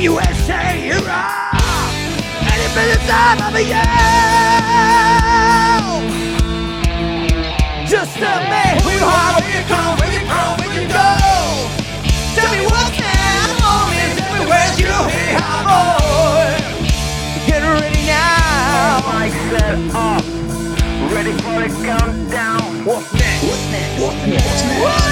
USA, hurrah! Any minute time of the year! Just a man who you are, where you come, where you from, where you go. Tell me what's that home is everywhere you hear boy. Get ready now. I set off, ready for the countdown. What's next? What's next? What's next? What's next?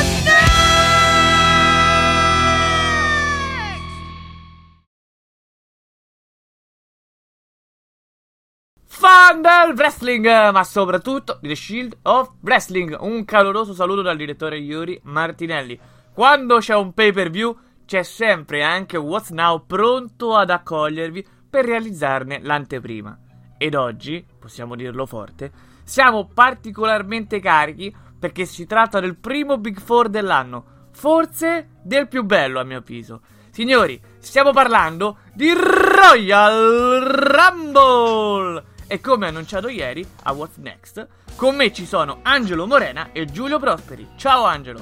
Del wrestling, ma soprattutto The Shield of Wrestling. Un caloroso saluto dal direttore Yuri Martinelli. Quando c'è un pay per view, c'è sempre anche What's Now pronto ad accogliervi per realizzarne l'anteprima. Ed oggi, possiamo dirlo forte, siamo particolarmente carichi perché si tratta del primo Big Four dell'anno, forse del più bello a mio avviso. Signori, stiamo parlando di Royal Rumble! E come annunciato ieri a What's Next, con me ci sono Angelo Morena e Giulio Prosperi. Ciao Angelo!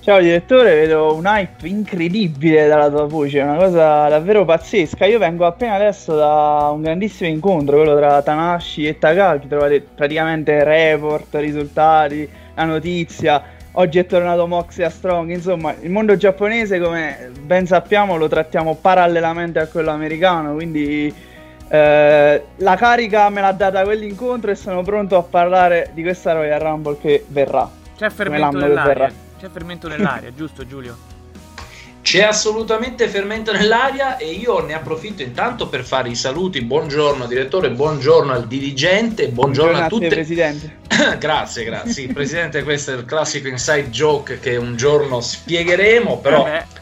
Ciao direttore, vedo un hype incredibile dalla tua voce, una cosa davvero pazzesca. Io vengo appena adesso da un grandissimo incontro, quello tra Tanashi e Takaki, trovate praticamente report, risultati, la notizia. Oggi è tornato Moxie a Strong, insomma il mondo giapponese come ben sappiamo lo trattiamo parallelamente a quello americano, quindi eh, la carica me l'ha data quell'incontro e sono pronto a parlare di questa Royal Rumble che verrà. C'è fermento nell'aria, c'è fermento nell'aria, giusto Giulio? C'è assolutamente fermento nell'aria e io ne approfitto intanto per fare i saluti. Buongiorno direttore, buongiorno al dirigente, buongiorno, buongiorno a tutti. Presidente. grazie, grazie. Presidente, questo è il classico inside joke che un giorno spiegheremo, però eh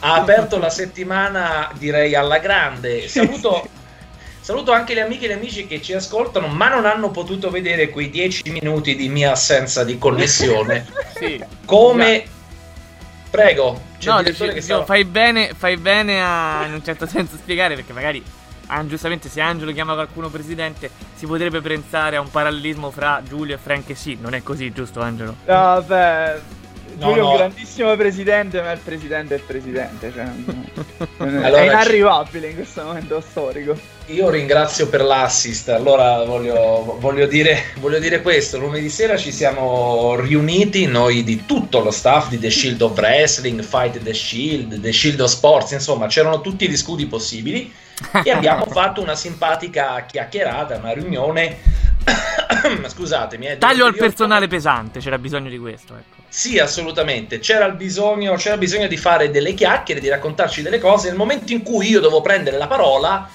ha aperto la settimana direi alla grande. Saluto Saluto anche le amiche e gli amici che ci ascoltano, ma non hanno potuto vedere quei dieci minuti di mia assenza di connessione. sì. Come. Prego. No, dice, che sta... fai, bene, fai bene a in un certo senso spiegare perché magari ah, giustamente se Angelo chiama qualcuno presidente si potrebbe pensare a un parallelismo fra Giulio e Frank e sì, non è così, giusto Angelo? Vabbè, No, Giulio no. è un grandissimo presidente, ma il presidente è il presidente. Cioè, allora, è inarrivabile in questo momento storico. Io ringrazio per l'assist. Allora voglio, voglio, dire, voglio dire questo: lunedì sera ci siamo riuniti noi di tutto lo staff di The Shield of Wrestling, Fight the Shield, The Shield of Sports, insomma, c'erano tutti gli scudi possibili e abbiamo fatto una simpatica chiacchierata, una riunione. Scusatemi, eh, taglio al personale pesante, c'era bisogno di questo. Ecco. Sì, assolutamente. C'era bisogno, c'era bisogno di fare delle chiacchiere, di raccontarci delle cose. Nel momento in cui io devo prendere la parola,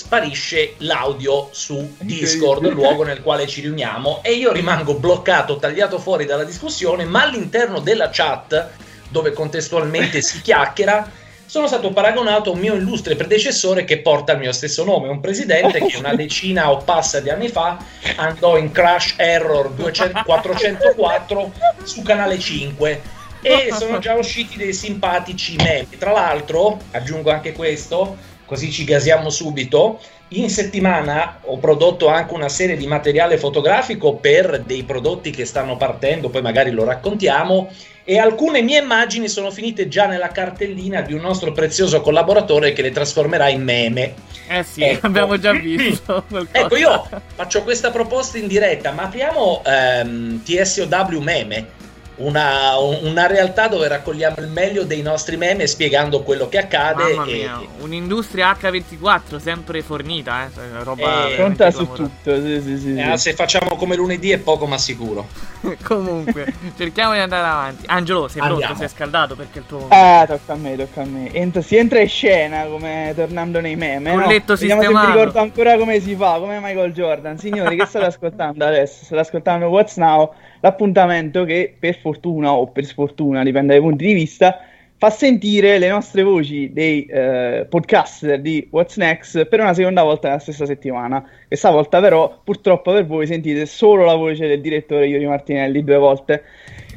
sparisce l'audio su Discord, luogo nel quale ci riuniamo, e io rimango bloccato, tagliato fuori dalla discussione, ma all'interno della chat, dove contestualmente si chiacchiera, sono stato paragonato a un mio illustre predecessore che porta il mio stesso nome, un presidente che una decina o passa di anni fa andò in Crash Error 200, 404 su canale 5 e sono già usciti dei simpatici meme. Tra l'altro, aggiungo anche questo, così ci gasiamo subito, in settimana ho prodotto anche una serie di materiale fotografico per dei prodotti che stanno partendo, poi magari lo raccontiamo e alcune mie immagini sono finite già nella cartellina di un nostro prezioso collaboratore che le trasformerà in meme. Eh sì, ecco. abbiamo già visto. ecco, io faccio questa proposta in diretta, ma apriamo ehm, TSOW meme una, una, realtà dove raccogliamo il meglio dei nostri meme spiegando quello che accade. Mamma mia, e... un'industria H24 sempre fornita, eh? Cioè, roba e... pronta su tutto. Sì, sì, sì, eh, se facciamo come lunedì è poco ma sicuro. Comunque, cerchiamo di andare avanti. Angelo, sei Andiamo. pronto? Sei scaldato perché il tuo. Ah, tocca a me, tocca a me. Ent- si entra in scena come tornando nei meme. Un no? letto Vediamo se mi ricordo ancora come si fa, come Michael Jordan. Signori, che state ascoltando adesso? State ascoltando What's Now? L'appuntamento che per fortuna o per sfortuna, dipende dai punti di vista, fa sentire le nostre voci dei eh, podcaster di What's Next per una seconda volta nella stessa settimana. Questa volta però, purtroppo per voi, sentite solo la voce del direttore Iuri Martinelli due volte.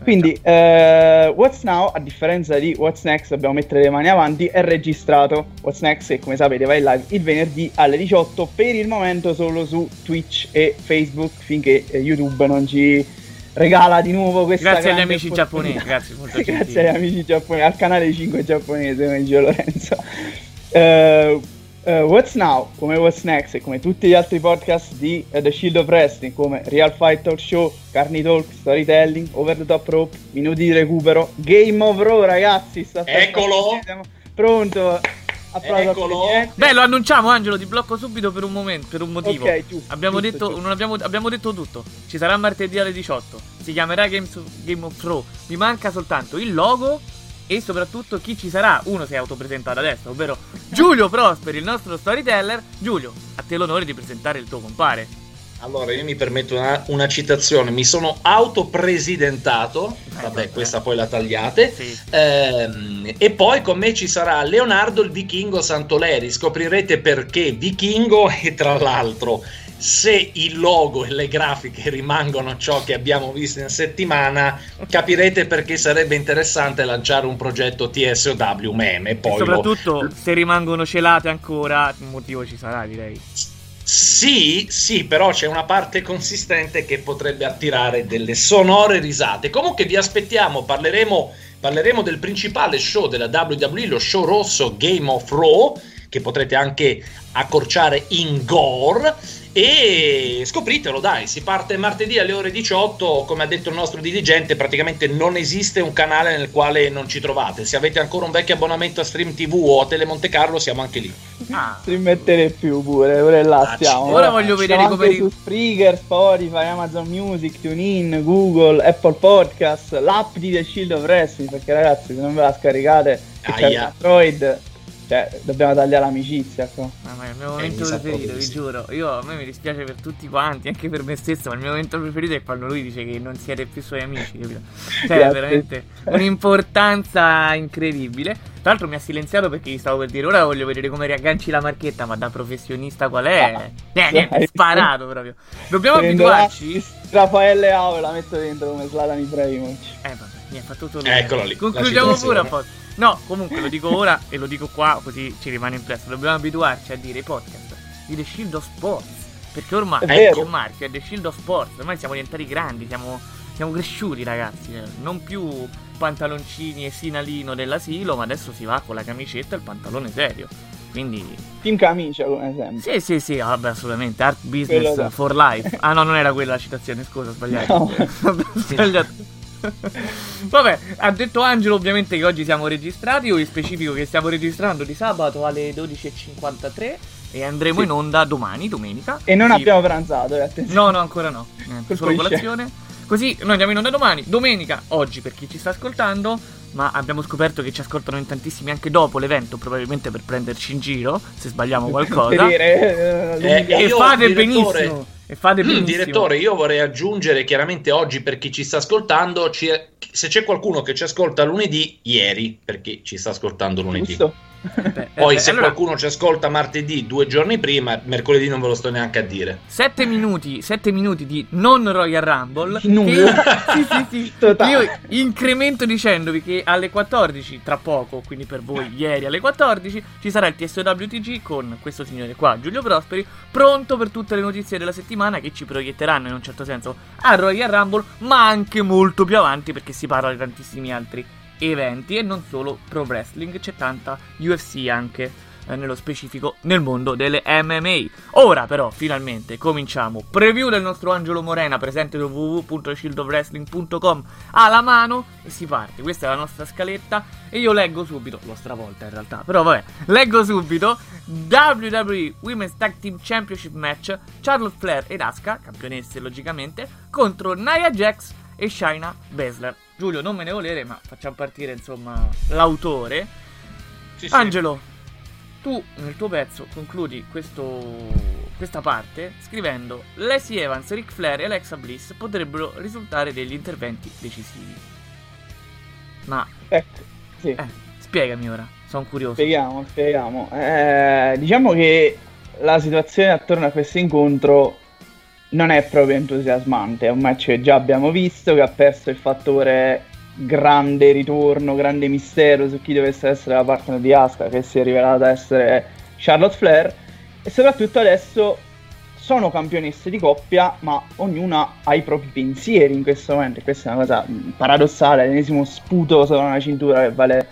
Quindi, eh, What's Now, a differenza di What's Next, dobbiamo mettere le mani avanti, è registrato. What's Next, che come sapete va in live il venerdì alle 18, per il momento solo su Twitch e Facebook, finché eh, YouTube non ci regala di nuovo questa grazie agli amici giapponesi grazie, grazie agli amici giapponesi al canale 5 giapponese come dice Lorenzo. Uh, uh, What's Now? Come What's Next? E come tutti gli altri podcast di uh, The Shield of Wrestling come Real Fight Talk Show Carni Talk Storytelling Over the Top Rope Minuti di recupero Game of Raw ragazzi sta eccolo. pronto Eccolo. Beh, lo annunciamo, Angelo. Ti blocco subito per un momento, per un motivo. Ok, giusto. Abbiamo, giusto, detto, giusto. Abbiamo, abbiamo, detto tutto. Ci sarà martedì alle 18. Si chiamerà Games, Game of Thrones. Mi manca soltanto il logo e soprattutto chi ci sarà. Uno si è autopresentato adesso, ovvero Giulio Prosperi, il nostro storyteller. Giulio, a te l'onore di presentare il tuo compare. Allora, io mi permetto una, una citazione, mi sono autopresidentato, vabbè, questa poi la tagliate, sì. ehm, e poi con me ci sarà Leonardo il vichingo Santoleri, scoprirete perché vichingo e tra l'altro se il logo e le grafiche rimangono ciò che abbiamo visto in settimana, capirete perché sarebbe interessante lanciare un progetto TSOW meme. Poi e soprattutto lo... se rimangono celate ancora, un motivo ci sarà, direi. Sì, sì, però c'è una parte consistente che potrebbe attirare delle sonore risate. Comunque vi aspettiamo, parleremo, parleremo del principale show della WWE, lo show rosso Game of Raw, che potrete anche accorciare in gore e scopritelo dai, si parte martedì alle ore 18, come ha detto il nostro dirigente, praticamente non esiste un canale nel quale non ci trovate, se avete ancora un vecchio abbonamento a Stream TV o a Tele Monte Carlo siamo anche lì. Ah. Stream più pure, pure là ah, stiamo. Ora voglio vedere come... su Spreaker, Spotify, Amazon Music, TuneIn, Google, Apple Podcast, l'app di The Shield of Wrestling, perché ragazzi se non ve la scaricate, c'è Android cioè, dobbiamo tagliare l'amicizia qua. Mamma mia, il mio momento eh, preferito, vi giuro. Io, a me mi dispiace per tutti quanti, anche per me stesso, ma il mio momento preferito è quando lui dice che non siete più suoi amici, capito? Cioè, veramente un'importanza incredibile. Tra l'altro mi ha silenziato perché gli stavo per dire ora voglio vedere come riagganci la marchetta, ma da professionista qual è? Ah, eh, niente, sparato proprio. Dobbiamo Prendo abituarci. Raffaele Ao e la metto dentro come Slatan Ibrahimovic. Eh vabbè, mi ha fatto tutto Eccolo lì. Concludiamo pure a posto. No, comunque lo dico ora e lo dico qua così ci rimane impresso. Dobbiamo abituarci a dire i podcast di The Shield of Sports. Perché ormai è il marchio è The Shield of Sports. Ormai siamo diventati grandi, siamo, siamo cresciuti ragazzi. Non più pantaloncini e sinalino dell'asilo, ma adesso si va con la camicetta e il pantalone serio. Quindi. Team camicia come sempre. Sì, sì, sì, vabbè, assolutamente. Art business for life. Ah, no, non era quella la citazione, scusa, ho sbagliato. No. ho sbagliato. Vabbè, ha detto Angelo ovviamente che oggi siamo registrati, o in specifico che stiamo registrando di sabato alle 12.53 e andremo sì. in onda domani, domenica. E non sì. abbiamo pranzato, eh, attenzione. No, no, ancora no. Niente, solo colazione. Così noi andiamo in onda domani, domenica, oggi per chi ci sta ascoltando, ma abbiamo scoperto che ci ascoltano in tantissimi anche dopo l'evento, probabilmente per prenderci in giro, se sbagliamo qualcosa. dire, eh, eh, e fate benissimo. E fate benissimo. Direttore, io vorrei aggiungere chiaramente oggi per chi ci sta ascoltando, ci, se c'è qualcuno che ci ascolta lunedì, ieri, perché ci sta ascoltando lunedì. Giusto. Beh, Poi, eh, se allora... qualcuno ci ascolta martedì, due giorni prima, mercoledì non ve lo sto neanche a dire. Sette minuti, sette minuti di non Royal Rumble. Io, sì, sì, sì. Io incremento dicendovi che alle 14, tra poco, quindi per voi ieri alle 14, ci sarà il TSWTG con questo signore qua, Giulio Prosperi, pronto per tutte le notizie della settimana che ci proietteranno in un certo senso a Royal Rumble, ma anche molto più avanti perché si parla di tantissimi altri eventi e non solo pro wrestling, c'è tanta UFC anche eh, nello specifico nel mondo delle MMA. Ora però finalmente cominciamo. Preview del nostro Angelo Morena presente su www.shieldofwrestling.com alla mano e si parte. Questa è la nostra scaletta e io leggo subito, l'ho stravolta in realtà, però vabbè, leggo subito WWE Women's Tag Team Championship match Charlotte Flair ed Asuka, campionesse logicamente, contro Nia Jax e Shaina Baszler. Giulio, non me ne volere, ma facciamo partire insomma l'autore. Sì, Angelo, sì. tu nel tuo pezzo concludi questo, questa parte scrivendo Lacey Evans, Ric Flair e Alexa Bliss potrebbero risultare degli interventi decisivi. Ma... Ecco, sì. Eh, spiegami ora, sono curioso. Spieghiamo, spieghiamo. Eh, diciamo che la situazione attorno a questo incontro non è proprio entusiasmante. È un match che già abbiamo visto, che ha perso il fattore grande ritorno, grande mistero su chi dovesse essere la partner di Asuka, che si è rivelata essere Charlotte Flair. E soprattutto adesso sono campionesse di coppia, ma ognuna ha i propri pensieri in questo momento. E questa è una cosa paradossale, l'ennesimo sputo sopra una cintura che vale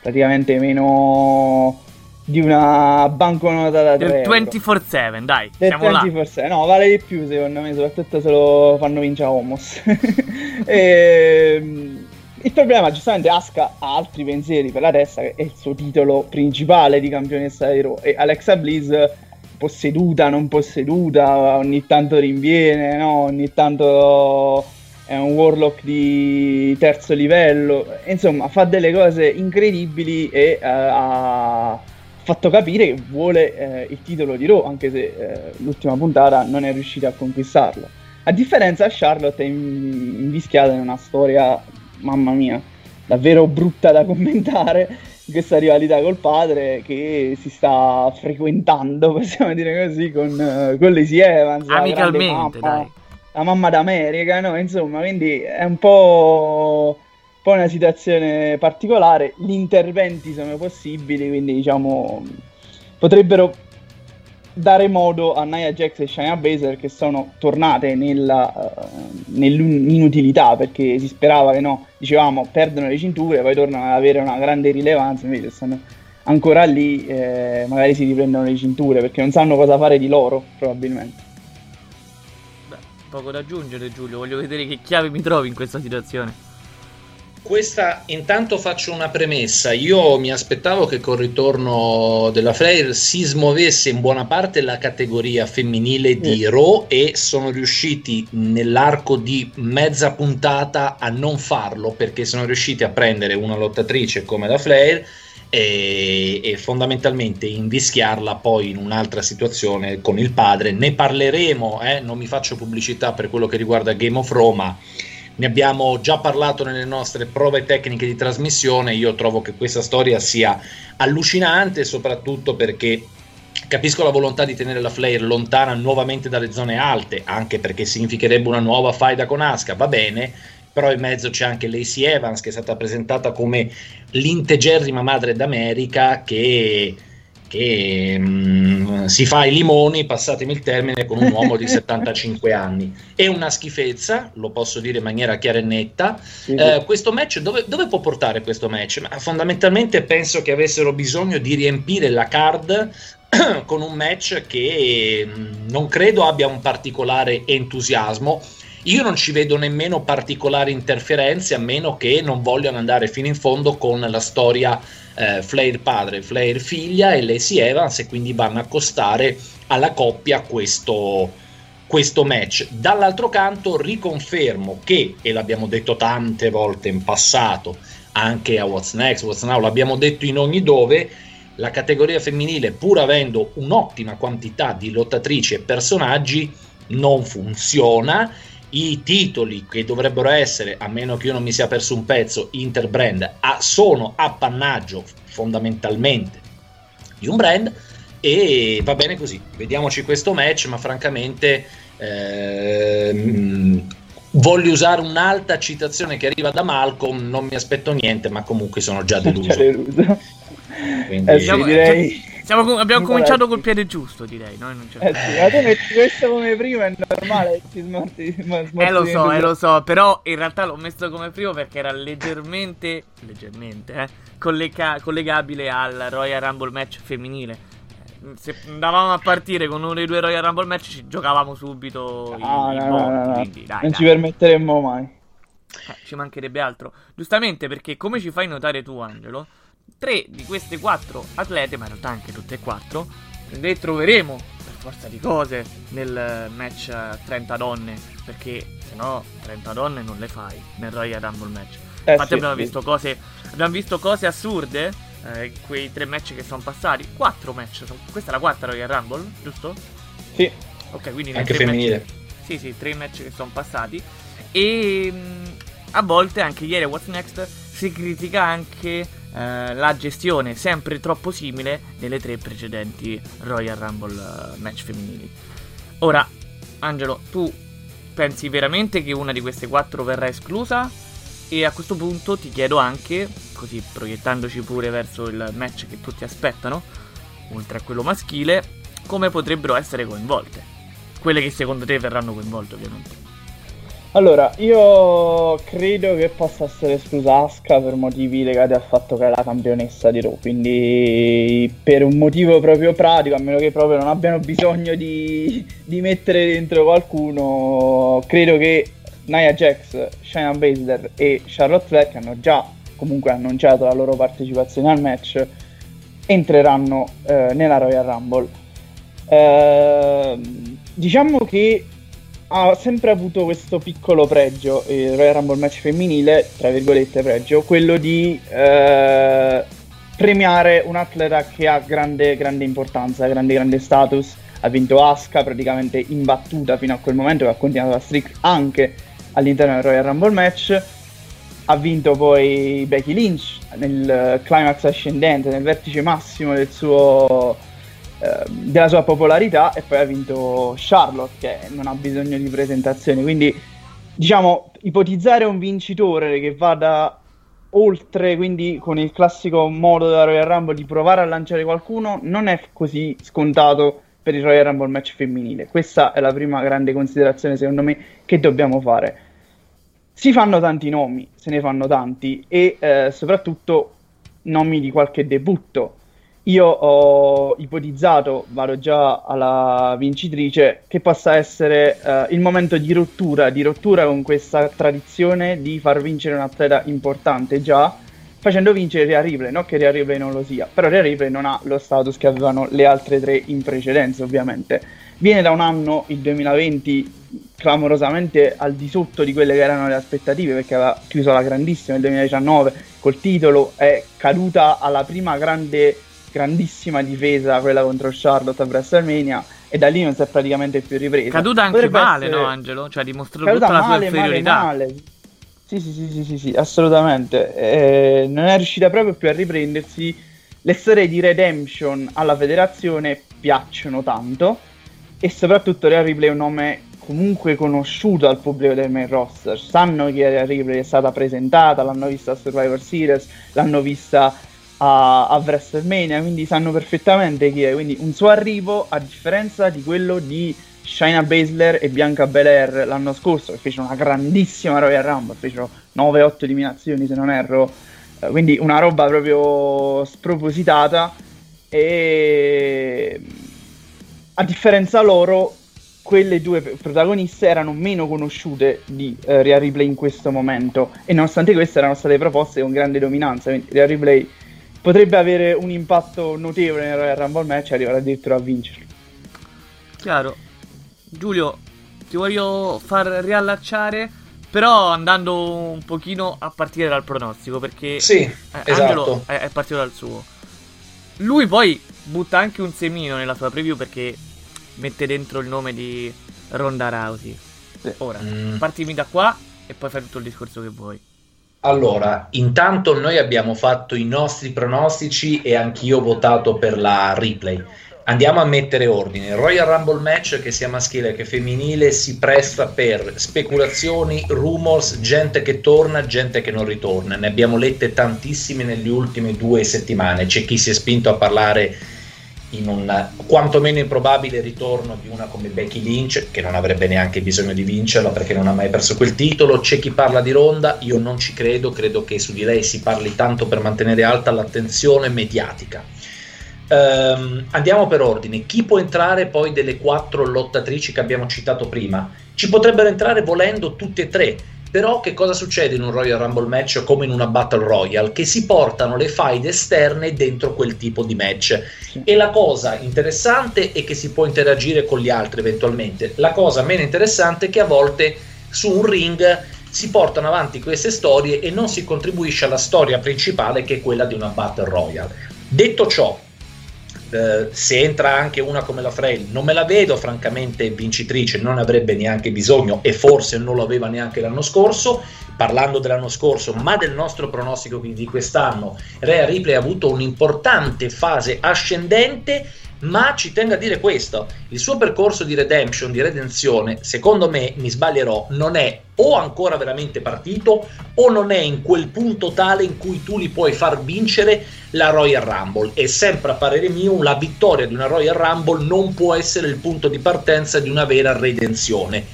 praticamente meno di una banconota da 3 Del 24-7, dai, Del siamo 24/7. No, vale di più secondo me, soprattutto se lo fanno vincere Homos. e, ehm, il problema, giustamente, Asuka ha altri pensieri per la testa, che è il suo titolo principale di campionessa di Raw. E Alexa Bliss, posseduta, non posseduta, ogni tanto rinviene, no? ogni tanto è un warlock di terzo livello. Insomma, fa delle cose incredibili e uh, ha fatto capire che vuole eh, il titolo di Raw, anche se eh, l'ultima puntata non è riuscita a conquistarlo. A differenza, Charlotte è invischiata in una storia, mamma mia, davvero brutta da commentare, questa rivalità col padre che si sta frequentando, possiamo dire così, con, uh, con Lacey Evans. Amicalmente, mamma, dai. La mamma d'America, no? Insomma, quindi è un po' poi una situazione particolare, gli interventi sono possibili, quindi diciamo potrebbero dare modo a Nia Jax e Shania Baszler che sono tornate nella, uh, nell'inutilità perché si sperava che no, dicevamo perdono le cinture, poi tornano ad avere una grande rilevanza, invece stanno ancora lì, eh, magari si riprendono le cinture perché non sanno cosa fare di loro probabilmente. Poco da aggiungere Giulio, voglio vedere che chiave mi trovi in questa situazione. Questa intanto faccio una premessa. Io mi aspettavo che col ritorno della Flair si smuovesse in buona parte la categoria femminile di Raw e sono riusciti nell'arco di mezza puntata a non farlo perché sono riusciti a prendere una lottatrice come la Flair e, e fondamentalmente invischiarla poi in un'altra situazione con il padre. Ne parleremo, eh? non mi faccio pubblicità per quello che riguarda Game of Roma ne abbiamo già parlato nelle nostre prove tecniche di trasmissione, io trovo che questa storia sia allucinante, soprattutto perché capisco la volontà di tenere la Flair lontana nuovamente dalle zone alte, anche perché significherebbe una nuova faida con Asuka, va bene, però in mezzo c'è anche Lacey Evans che è stata presentata come l'integerrima madre d'America che che mh, mm, si fa i limoni, passatemi il termine, con un uomo di 75 anni. È una schifezza, lo posso dire in maniera chiara e netta. Sì. Eh, questo match, dove, dove, può portare questo match? Ma fondamentalmente penso che avessero bisogno di riempire la card con un match che mh, mm, non credo abbia un particolare entusiasmo. Io non ci vedo nemmeno particolari interferenze a meno che non vogliano andare fino in fondo con la storia eh, Flair padre, Flair figlia e Lacey Evans e quindi vanno a costare alla coppia questo, questo match. Dall'altro canto riconfermo che, e l'abbiamo detto tante volte in passato, anche a What's Next, What's Now, l'abbiamo detto in ogni dove, la categoria femminile, pur avendo un'ottima quantità di lottatrici e personaggi, non funziona i titoli che dovrebbero essere, a meno che io non mi sia perso un pezzo, interbrand, a, sono appannaggio fondamentalmente di un brand e va bene così. Vediamoci questo match, ma francamente ehm, voglio usare un'alta citazione che arriva da Malcolm, non mi aspetto niente, ma comunque sono già deluso. Quindi, eh sì, direi siamo, abbiamo cominciato col piede giusto, direi. Noi non eh sì, ma tu metti questo come primo, è normale. Ti smarti, smarti eh, lo so, eh, lo so. Però in realtà l'ho messo come primo perché era leggermente, leggermente, eh, collega- collegabile al Royal Rumble match femminile. Eh, se andavamo a partire con uno dei due Royal Rumble match, ci giocavamo subito. Ah, i, no, i no, no, no. Quindi, dai, non dai. ci permetteremmo mai. Eh, ci mancherebbe altro. Giustamente perché, come ci fai notare tu, Angelo tre di queste quattro atlete, ma in realtà anche tutte e quattro, le troveremo per forza di cose nel match 30 donne, perché se no 30 donne non le fai nel Royal Rumble match. Eh, Infatti sì, abbiamo, sì. Visto cose, abbiamo visto cose assurde, eh, quei tre match che sono passati, quattro match, questa è la quarta Royal Rumble, giusto? Sì. Ok, quindi anche femminile. Match, sì, sì, tre match che sono passati e mh, mm, a volte anche ieri a What's Next si critica anche eh, la gestione sempre troppo simile delle tre precedenti Royal Rumble uh, match femminili. Ora, Angelo, tu pensi veramente che una di queste quattro verrà esclusa? E a questo punto ti chiedo anche, così proiettandoci pure verso il match che tutti aspettano, oltre a quello maschile, come potrebbero essere coinvolte? Quelle che secondo te verranno coinvolte, ovviamente. Allora, io credo che possa essere esclusa Asuka per motivi legati al fatto che è la campionessa di Raw, quindi per un motivo proprio pratico, a meno che proprio non abbiano bisogno di, di mettere dentro qualcuno, credo che Nia Jax, Shayna Baszler e Charlotte Flair, che hanno già comunque annunciato la loro partecipazione al match, entreranno eh, nella Royal Rumble. Eh, diciamo che ha sempre avuto questo piccolo pregio, il Royal Rumble match femminile, tra virgolette pregio, quello di eh, premiare un atleta che ha grande, grande importanza, grande, grande status. Ha vinto Asuka praticamente imbattuta fino a quel momento, che ha continuato la streak anche all'interno del Royal Rumble match. Ha vinto poi Becky Lynch nel climax ascendente, nel vertice massimo del suo, eh, della sua popolarità, e poi ha vinto Charlotte, che non ha bisogno di presentazioni. Quindi, diciamo, ipotizzare un vincitore che vada oltre, quindi con il classico modo della Royal Rumble di provare a lanciare qualcuno, non è così scontato per il Royal Rumble match femminile. Questa è la prima grande considerazione, secondo me, che dobbiamo fare. Si fanno tanti nomi, se ne fanno tanti, e eh, soprattutto nomi di qualche debutto. Io ho ipotizzato, vado già alla vincitrice, che possa essere eh, il momento di rottura, di rottura con questa tradizione di far vincere un atleta importante già, facendo vincere Rhea Ripley, non che Rhea Ripley non lo sia, però Rhea Ripley non ha lo status che avevano le altre tre in precedenza ovviamente. Viene da un anno, il 2020, clamorosamente al di sotto di quelle che erano le aspettative perché aveva chiuso la grandissima nel 2019 col titolo, è caduta alla prima grande grandissima difesa quella contro Charlotte a WrestleMania e da lì non si è praticamente più ripresa. Caduta anche Potrebbe male, essere... no Angelo? Cioè ha dimostrato tutta male, la sua inferiorità. Male, male. Sì, sì, sì, sì, sì, sì assolutamente. Eh, non è riuscita proprio più a riprendersi. Le storie di Redemption alla federazione piacciono tanto e soprattutto Real Ripley è un nome comunque conosciuto al pubblico del main roster. Sanno che Real Ripley è stata presentata, l'hanno vista a Survivor Series, l'hanno vista a, a WrestleMania, quindi sanno perfettamente chi è. Quindi un suo arrivo, a differenza di quello di Shaina Baszler e Bianca Belair l'anno scorso, che fecero una grandissima Royal Rumble, fecero 9-8 eliminazioni se non erro, eh, quindi una roba proprio spropositata. E a differenza loro quelle due protagoniste erano meno conosciute di uh, Rhea Ripley in questo momento. E nonostante queste erano state proposte con grande dominanza. Quindi Rhea Ripley potrebbe avere un impatto notevole nel Royal Rumble match e arrivare addirittura a vincerlo. Chiaro. Giulio, ti voglio far riallacciare, però andando un pochino a partire dal pronostico, perché sì, eh, esatto. Angelo è, è partito dal suo. Lui poi butta anche un semino nella sua preview perché mette dentro il nome di Ronda Rousey. Ora, mm. partimi da qua e poi fai tutto il discorso che vuoi. Allora, intanto noi abbiamo fatto i nostri pronostici e anch'io ho votato per la replay. Andiamo a mettere ordine. Royal Rumble match, che sia maschile che femminile, si presta per speculazioni, rumors, gente che torna, gente che non ritorna. Ne abbiamo lette tantissime nelle ultime due settimane. C'è chi si è spinto a parlare in un quantomeno improbabile ritorno di una come Becky Lynch, che non avrebbe neanche bisogno di vincerla perché non ha mai perso quel titolo. C'è chi parla di Ronda, io non ci credo, credo che su di lei si parli tanto per mantenere alta l'attenzione mediatica. Um, andiamo per ordine. Chi può entrare poi delle quattro lottatrici che abbiamo citato prima? Ci potrebbero entrare volendo tutte e tre però che cosa succede in un Royal Rumble match come in una Battle Royale? Che si portano le faide esterne dentro quel tipo di match. E la cosa interessante è che si può interagire con gli altri eventualmente. La cosa meno interessante è che a volte su un ring si portano avanti queste storie e non si contribuisce alla storia principale che è quella di una Battle Royale. Detto ciò, eh, se entra anche una come la Frail, non me la vedo francamente vincitrice, non avrebbe neanche bisogno e forse non lo aveva neanche l'anno scorso. Parlando dell'anno scorso, ma del nostro pronostico di quest'anno, Rea Ripley ha avuto un'importante fase ascendente ma ci tengo a dire questo, il suo percorso di redemption, di redenzione, secondo me, mi sbaglierò, non è o ancora veramente partito o non è in quel punto tale in cui tu li puoi far vincere la Royal Rumble e sempre a parere mio la vittoria di una Royal Rumble non può essere il punto di partenza di una vera redenzione.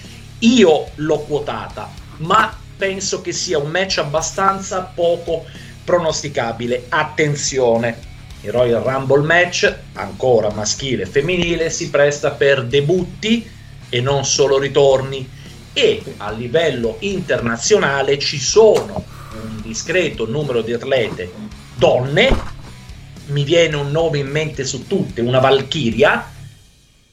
Io l'ho quotata, ma penso che sia un match abbastanza poco pronosticabile. Attenzione, il Royal Rumble match, ancora maschile e femminile, si presta per debutti e non solo ritorni. E a livello internazionale ci sono un discreto numero di atlete donne. Mi viene un nome in mente su tutte, una Valchiria,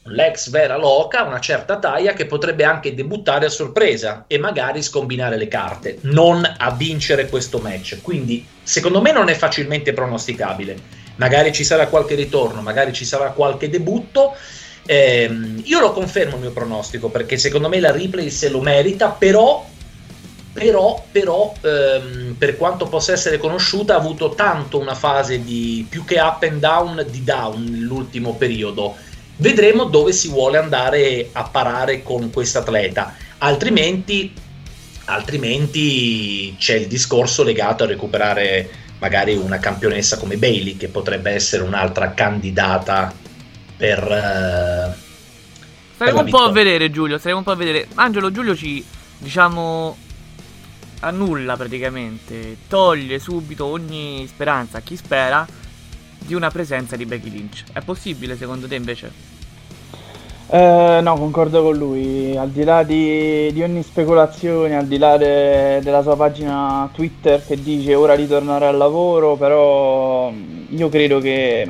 l'ex Vera Loca, una certa taglia che potrebbe anche debuttare a sorpresa e magari scombinare le carte, non a vincere questo match. Quindi, secondo me non è facilmente pronosticabile. Magari ci sarà qualche ritorno, magari ci sarà qualche debutto. Eh, io lo confermo il mio pronostico perché secondo me la replay se lo merita, però però, però ehm, per quanto possa essere conosciuta ha avuto tanto una fase di più che up and down di down nell'ultimo periodo vedremo dove si vuole andare a parare con questo atleta altrimenti, altrimenti c'è il discorso legato a recuperare magari una campionessa come Bailey che potrebbe essere un'altra candidata per eh, staremo un po' a vedere Giulio staremo un po' a vedere Angelo Giulio ci diciamo annulla praticamente, toglie subito ogni speranza a chi spera di una presenza di Becky Lynch. È possibile secondo te invece? Eh, no, concordo con lui. Al di là di, di ogni speculazione, al di là de, della sua pagina Twitter che dice ora di tornare al lavoro, però io credo che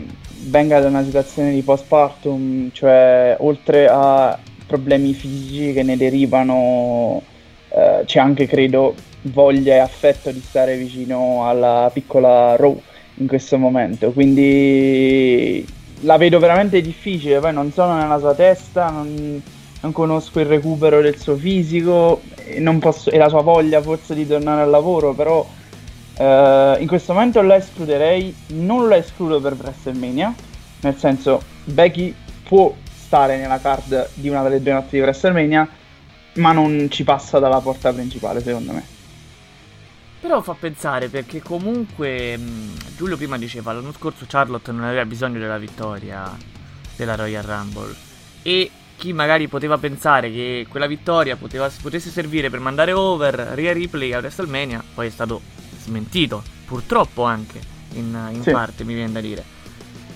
venga da una situazione di postpartum, cioè oltre a problemi fisici che ne derivano, eh, c'è anche credo voglia e affetto di stare vicino alla piccola Row in questo momento. Quindi la vedo veramente difficile. Poi non sono nella sua testa, non, non conosco il recupero del suo fisico e, posso, e, la sua voglia forse di tornare al lavoro. Però eh, in questo momento la escluderei. Non la escludo per WrestleMania. Nel senso, Becky può stare nella card di una delle due notti di WrestleMania, ma non ci passa dalla porta principale, secondo me. Però fa pensare perché comunque mh, Giulio prima diceva l'anno scorso Charlotte non aveva bisogno della vittoria della Royal Rumble e chi magari poteva pensare che quella vittoria poteva, potesse servire per mandare over Rhea Ripley a WrestleMania poi è stato smentito purtroppo anche in, in sì. parte mi viene da dire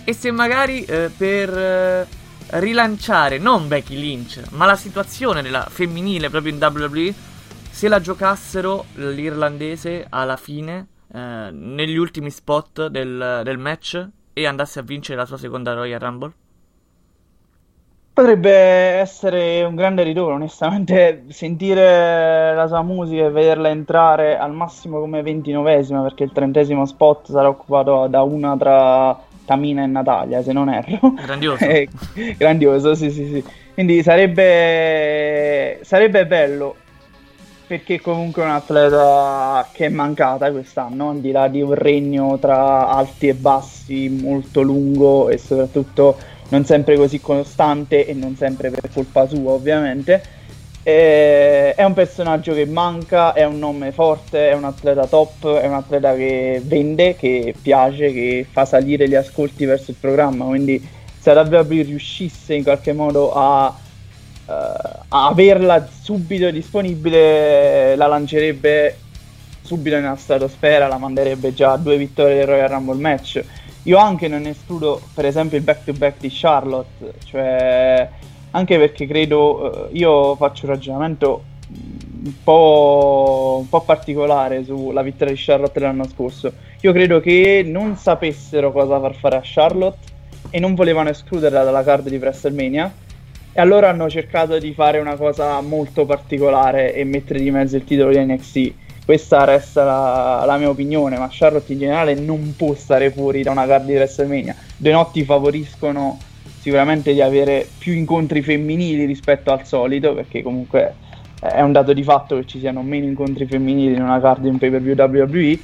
e se magari eh, per eh, rilanciare non Becky Lynch ma la situazione della femminile proprio in WWE se la giocassero l'irlandese alla fine, eh, negli ultimi spot del, del match, e andasse a vincere la sua seconda Royal Rumble? Potrebbe essere un grande ritorno, onestamente, sentire la sua musica e vederla entrare al massimo come ventinovesima, perché il trentesimo spot sarà occupato da una tra Tamina e Natalia, se non erro. Grandioso. Eh, grandioso, sì, sì, sì. Quindi sarebbe, sarebbe bello perché comunque è un atleta che è mancata quest'anno, al di là di un regno tra alti e bassi molto lungo e soprattutto non sempre così costante e non sempre per colpa sua ovviamente. E è un personaggio che manca, è un nome forte, è un atleta top, è un atleta che vende, che piace, che fa salire gli ascolti verso il programma, quindi se WWE riuscisse in qualche modo a uh, averla subito disponibile la lancerebbe subito nella stratosfera, la manderebbe già a due vittorie del Royal Rumble match. Io anche non escludo per esempio il back to back di Charlotte, cioè anche perché credo, uh, io faccio un ragionamento un po', un po' particolare sulla vittoria di Charlotte l'anno scorso. Io credo che non sapessero cosa far fare a Charlotte e non volevano escluderla dalla card di WrestleMania e allora hanno cercato di fare una cosa molto particolare e mettere di mezzo il titolo di NXT. Questa resta la, la mia opinione, ma Charlotte in generale non può stare fuori da una card di WrestleMania. Due notti favoriscono sicuramente di avere più incontri femminili rispetto al solito, perché comunque è un dato di fatto che ci siano meno incontri femminili in una card di un pay per view WWE.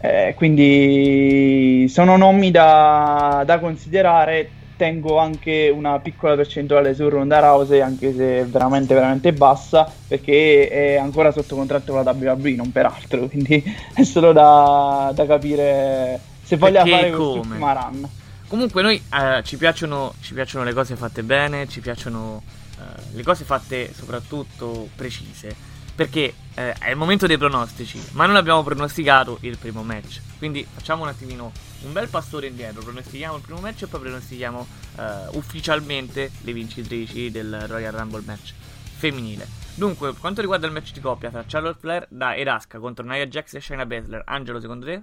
Eh, quindi sono nomi da, da considerare tengo anche una piccola percentuale su Ronda Rousey, anche se è veramente, veramente bassa, perché è ancora sotto contratto con la WWE, non per altro, quindi è solo da, da capire se voglia perché fare quest'ultima run. Comunque noi eh, ci, piacciono, ci, piacciono, le cose fatte bene, ci piacciono eh, le cose fatte soprattutto precise perché eh, è il momento dei pronostici, ma non abbiamo pronosticato il primo match. Quindi facciamo un attimino un bel pastore indietro, pronostichiamo il primo match e poi pronostichiamo eh, ufficialmente le vincitrici del Royal Rumble match femminile. Dunque, per quanto riguarda il match di coppia tra Charlotte Flair da Eraska contro Nia Jax e Shayna Baszler, Angelo, secondo te?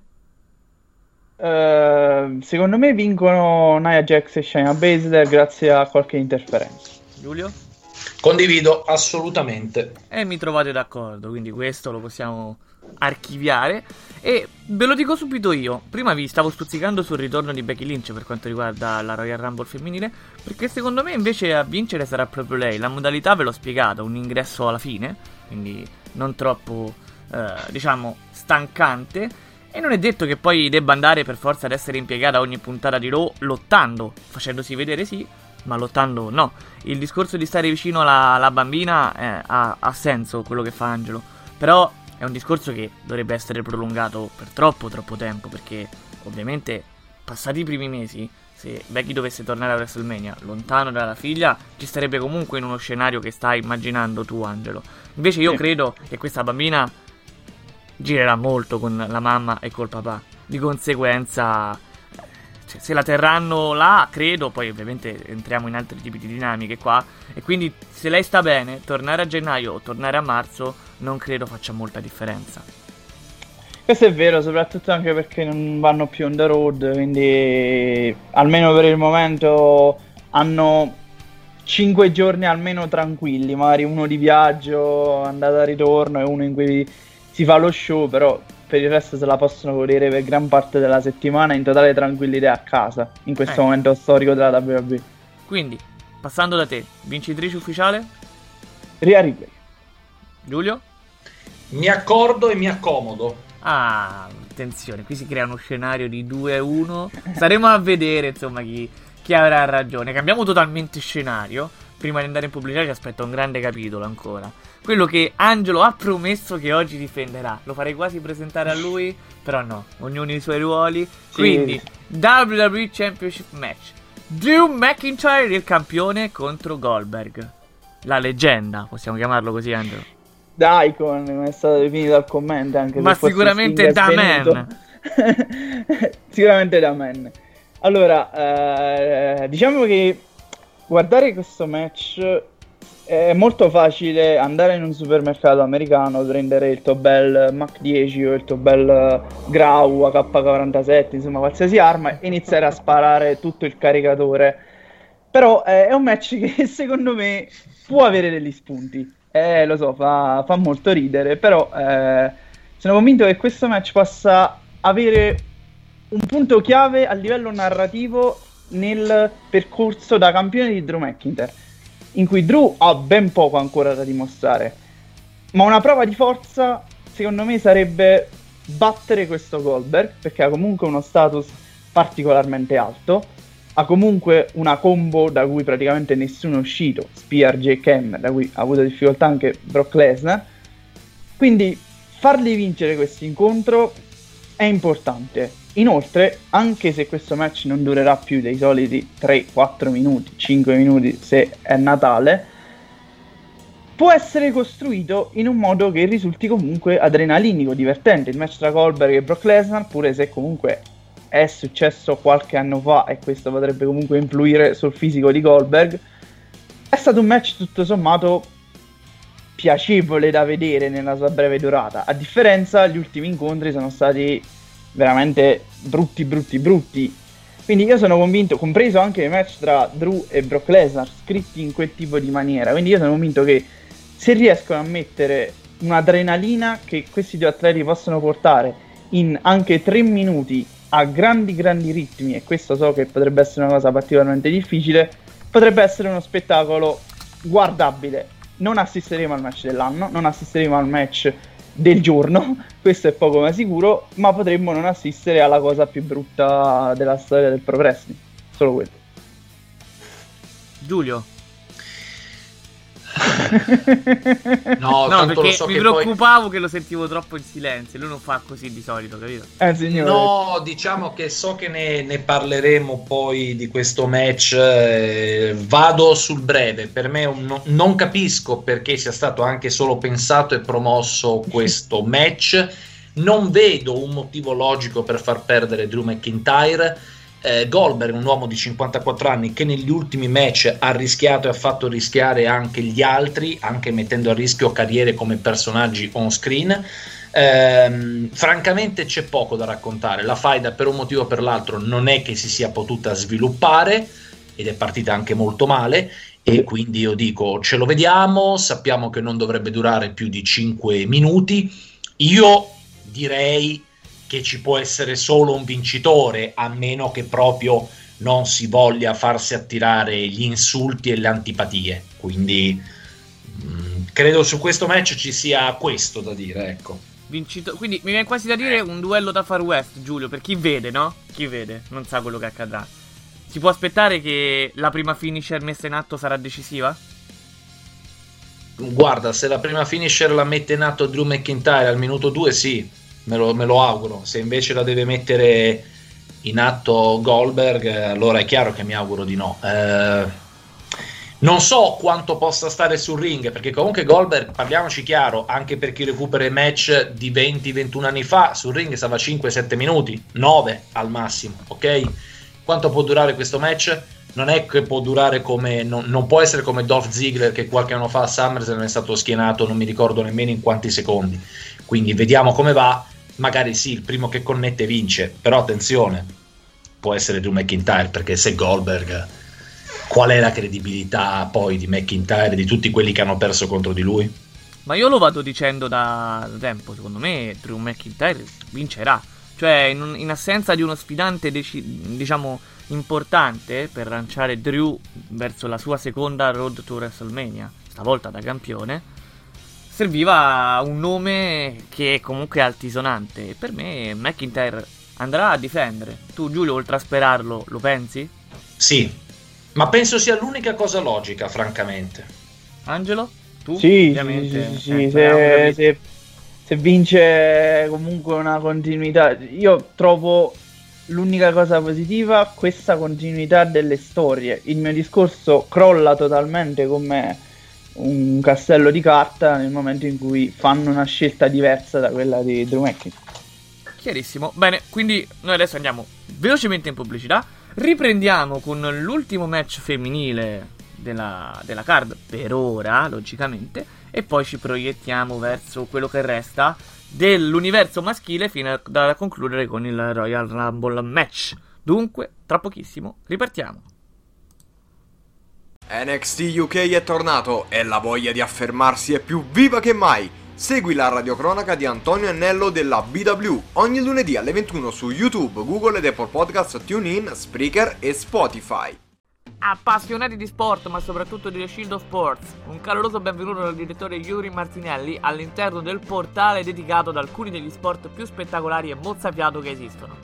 Uh, secondo me vincono Nia Jax e Shayna Baszler grazie a qualche interferenza. Giulio? Condivido assolutamente. E mi trovate d'accordo, quindi questo lo possiamo archiviare. E ve lo dico subito io. Prima vi stavo stuzzicando sul ritorno di Becky Lynch per quanto riguarda la Royal Rumble femminile. Perché secondo me invece a vincere sarà proprio lei. La modalità ve l'ho spiegata, un ingresso alla fine. Quindi non troppo, eh, diciamo, stancante. E non è detto che poi debba andare per forza ad essere impiegata ogni puntata di Raw lottando, facendosi vedere sì, ma lottando no. Il discorso di stare vicino alla, alla bambina eh, ha, ha, senso quello che fa Angelo, però è un discorso che dovrebbe essere prolungato per troppo troppo tempo, perché ovviamente passati i primi mesi, se Becky dovesse tornare a WrestleMania lontano dalla figlia, ci starebbe comunque in uno scenario che stai immaginando tu Angelo. Invece io credo che questa bambina girerà molto con la mamma e col papà. Di conseguenza, cioè, se la terranno là, credo, poi ovviamente entriamo in altri tipi di dinamiche qua. E quindi se lei sta bene, tornare a gennaio o tornare a marzo non credo faccia molta differenza. Questo è vero, soprattutto anche perché non vanno più on the road, quindi almeno per il momento hanno 5 giorni almeno tranquilli, magari uno di viaggio, andata e ritorno e uno in cui si fa lo show, però per il resto se la possono godere per gran parte della settimana in totale tranquillità a casa, in questo eh. momento storico della WWE. Quindi, passando da te, vincitrice ufficiale? Ria Ripley. Giulio? Mi accordo e mi accomodo. Ah, attenzione, qui si crea uno scenario di 2-1. Staremo a vedere, insomma, chi, chi avrà ragione. Cambiamo totalmente scenario. Prima di andare in pubblicità ci aspetta un grande capitolo ancora quello che Angelo ha promesso che oggi difenderà. Lo farei quasi presentare a lui, però no, ognuno i suoi ruoli. Sì. Quindi, WWE Championship Match. Drew McIntyre, il campione, contro Goldberg. La leggenda, possiamo chiamarlo così, Angelo. Da Icon, come è stato definito al commento anche Ma sicuramente da man. sicuramente da man. Allora, eh, diciamo che guardare questo match è molto facile andare in un supermercato americano, prendere il tuo bel Mac 10 o il tuo bel Grau AK-47, insomma qualsiasi arma e iniziare a sparare tutto il caricatore. Però eh, è un match che secondo me può avere degli spunti. Eh, lo so, fa, fa molto ridere, però eh, sono convinto che questo match possa avere un punto chiave a livello narrativo nel percorso da campione di Drew McIntyre in cui Drew ha ben poco ancora da dimostrare. Ma una prova di forza, secondo me, sarebbe battere questo Goldberg, perché ha comunque uno status particolarmente alto. Ha comunque una combo da cui praticamente nessuno è uscito, Spear J.K.M., da cui ha avuto difficoltà anche Brock Lesnar. Quindi fargli vincere questo incontro è importante. Inoltre, anche se questo match non durerà più dei soliti 3-4 minuti, 5 minuti se è Natale, può essere costruito in un modo che risulti comunque adrenalinico, divertente. Il match tra Goldberg e Brock Lesnar, pure se comunque è successo qualche anno fa e questo potrebbe comunque influire sul fisico di Goldberg, è stato un match tutto sommato piacevole da vedere nella sua breve durata. A differenza, gli ultimi incontri sono stati veramente brutti, brutti, brutti. Quindi io sono convinto, compreso anche i match tra Drew e Brock Lesnar, scritti in quel tipo di maniera. Quindi io sono convinto che se riescono a mettere un'adrenalina che questi due atleti possono portare in anche tre minuti a grandi, grandi ritmi, e questo so che potrebbe essere una cosa particolarmente difficile, potrebbe essere uno spettacolo guardabile. Non assisteremo al match dell'anno, non assisteremo al match del giorno, questo è poco ma sicuro, ma potremmo non assistere alla cosa più brutta della storia del pro wrestling, solo quello. Giulio, no, no perché so mi preoccupavo poi... che lo sentivo troppo in silenzio. Lui non fa così di solito, capito? Eh, no, diciamo che so che ne, ne parleremo poi di questo match. Eh, vado sul breve. Per me un, non capisco perché sia stato anche solo pensato e promosso questo match. Non vedo un motivo logico per far perdere Drew McIntyre eh, Goldberg, un uomo di 54 anni che negli ultimi match ha rischiato e ha fatto rischiare anche gli altri, anche mettendo a rischio carriere come personaggi on screen. Ehm, francamente c'è poco da raccontare. La faida per un motivo o per l'altro non è che si sia potuta sviluppare ed è partita anche molto male e quindi io dico ce lo vediamo, sappiamo che non dovrebbe durare più di 5 minuti. Io direi che ci può essere solo un vincitore a meno che proprio non si voglia farsi attirare gli insulti e le antipatie. Quindi mh, mm, credo su questo match ci sia questo da dire, ecco. Vincito- Quindi mi viene quasi da dire un duello da Far West, Giulio, per chi vede, no? Chi vede, non sa quello che accadrà. Si può aspettare che la prima finisher messa in atto sarà decisiva? Guarda, se la prima finisher la mette in atto Drew McIntyre al minuto 2, sì, me lo, me lo auguro. Se invece la deve mettere in atto Goldberg, allora è chiaro che mi auguro di no. Eh, non so quanto possa stare sul ring, perché comunque Goldberg, parliamoci chiaro, anche per chi recupera i match di 20-21 anni fa, sul ring stava 5-7 minuti, 9 al massimo, ok? Quanto può durare questo match? Non è che può durare come. Non, non può essere come Dolph Ziggler che qualche anno fa a SummerSlam è stato schienato, non mi ricordo nemmeno in quanti secondi. Quindi vediamo come va. Magari sì, il primo che connette vince, però attenzione, può essere Drew McIntyre perché se Goldberg qual è la credibilità poi di McIntyre e di tutti quelli che hanno perso contro di lui? Ma io lo vado dicendo da tempo, secondo me Drew McIntyre vincerà. Cioè, in, in assenza di uno sfidante, deci- diciamo, importante per lanciare Drew verso la sua seconda road to WrestleMania, stavolta da campione, serviva un nome che è comunque altisonante. E per me McIntyre andrà a difendere. Tu, Giulio, oltre a sperarlo, lo pensi? Sì, ma penso sia l'unica cosa logica, francamente. Angelo? Tu? Sì, Ovviamente. sì, sì, sì se, se, se, vince comunque una continuità. Io trovo l'unica cosa positiva questa continuità delle storie. Il mio discorso crolla totalmente come un castello di carta nel momento in cui fanno una scelta diversa da quella di Drew McIntyre. Chiarissimo. Bene, quindi noi adesso andiamo velocemente in pubblicità. Riprendiamo con l'ultimo match femminile della, della card, per ora, logicamente, e poi ci proiettiamo verso quello che resta dell'universo maschile fino a, da concludere con il Royal Rumble match. Dunque, tra pochissimo, ripartiamo. NXT UK è tornato e la voglia di affermarsi è più viva che mai. Segui la radiocronaca di Antonio Ennello della BW ogni lunedì alle 21 su YouTube, Google ed Apple Podcast, TuneIn, Spreaker e Spotify. Appassionati di sport, ma soprattutto di The Shield of Sports, un caloroso benvenuto dal direttore Yuri Martinelli all'interno del portale dedicato ad alcuni degli sport più spettacolari e mozzafiato che esistono.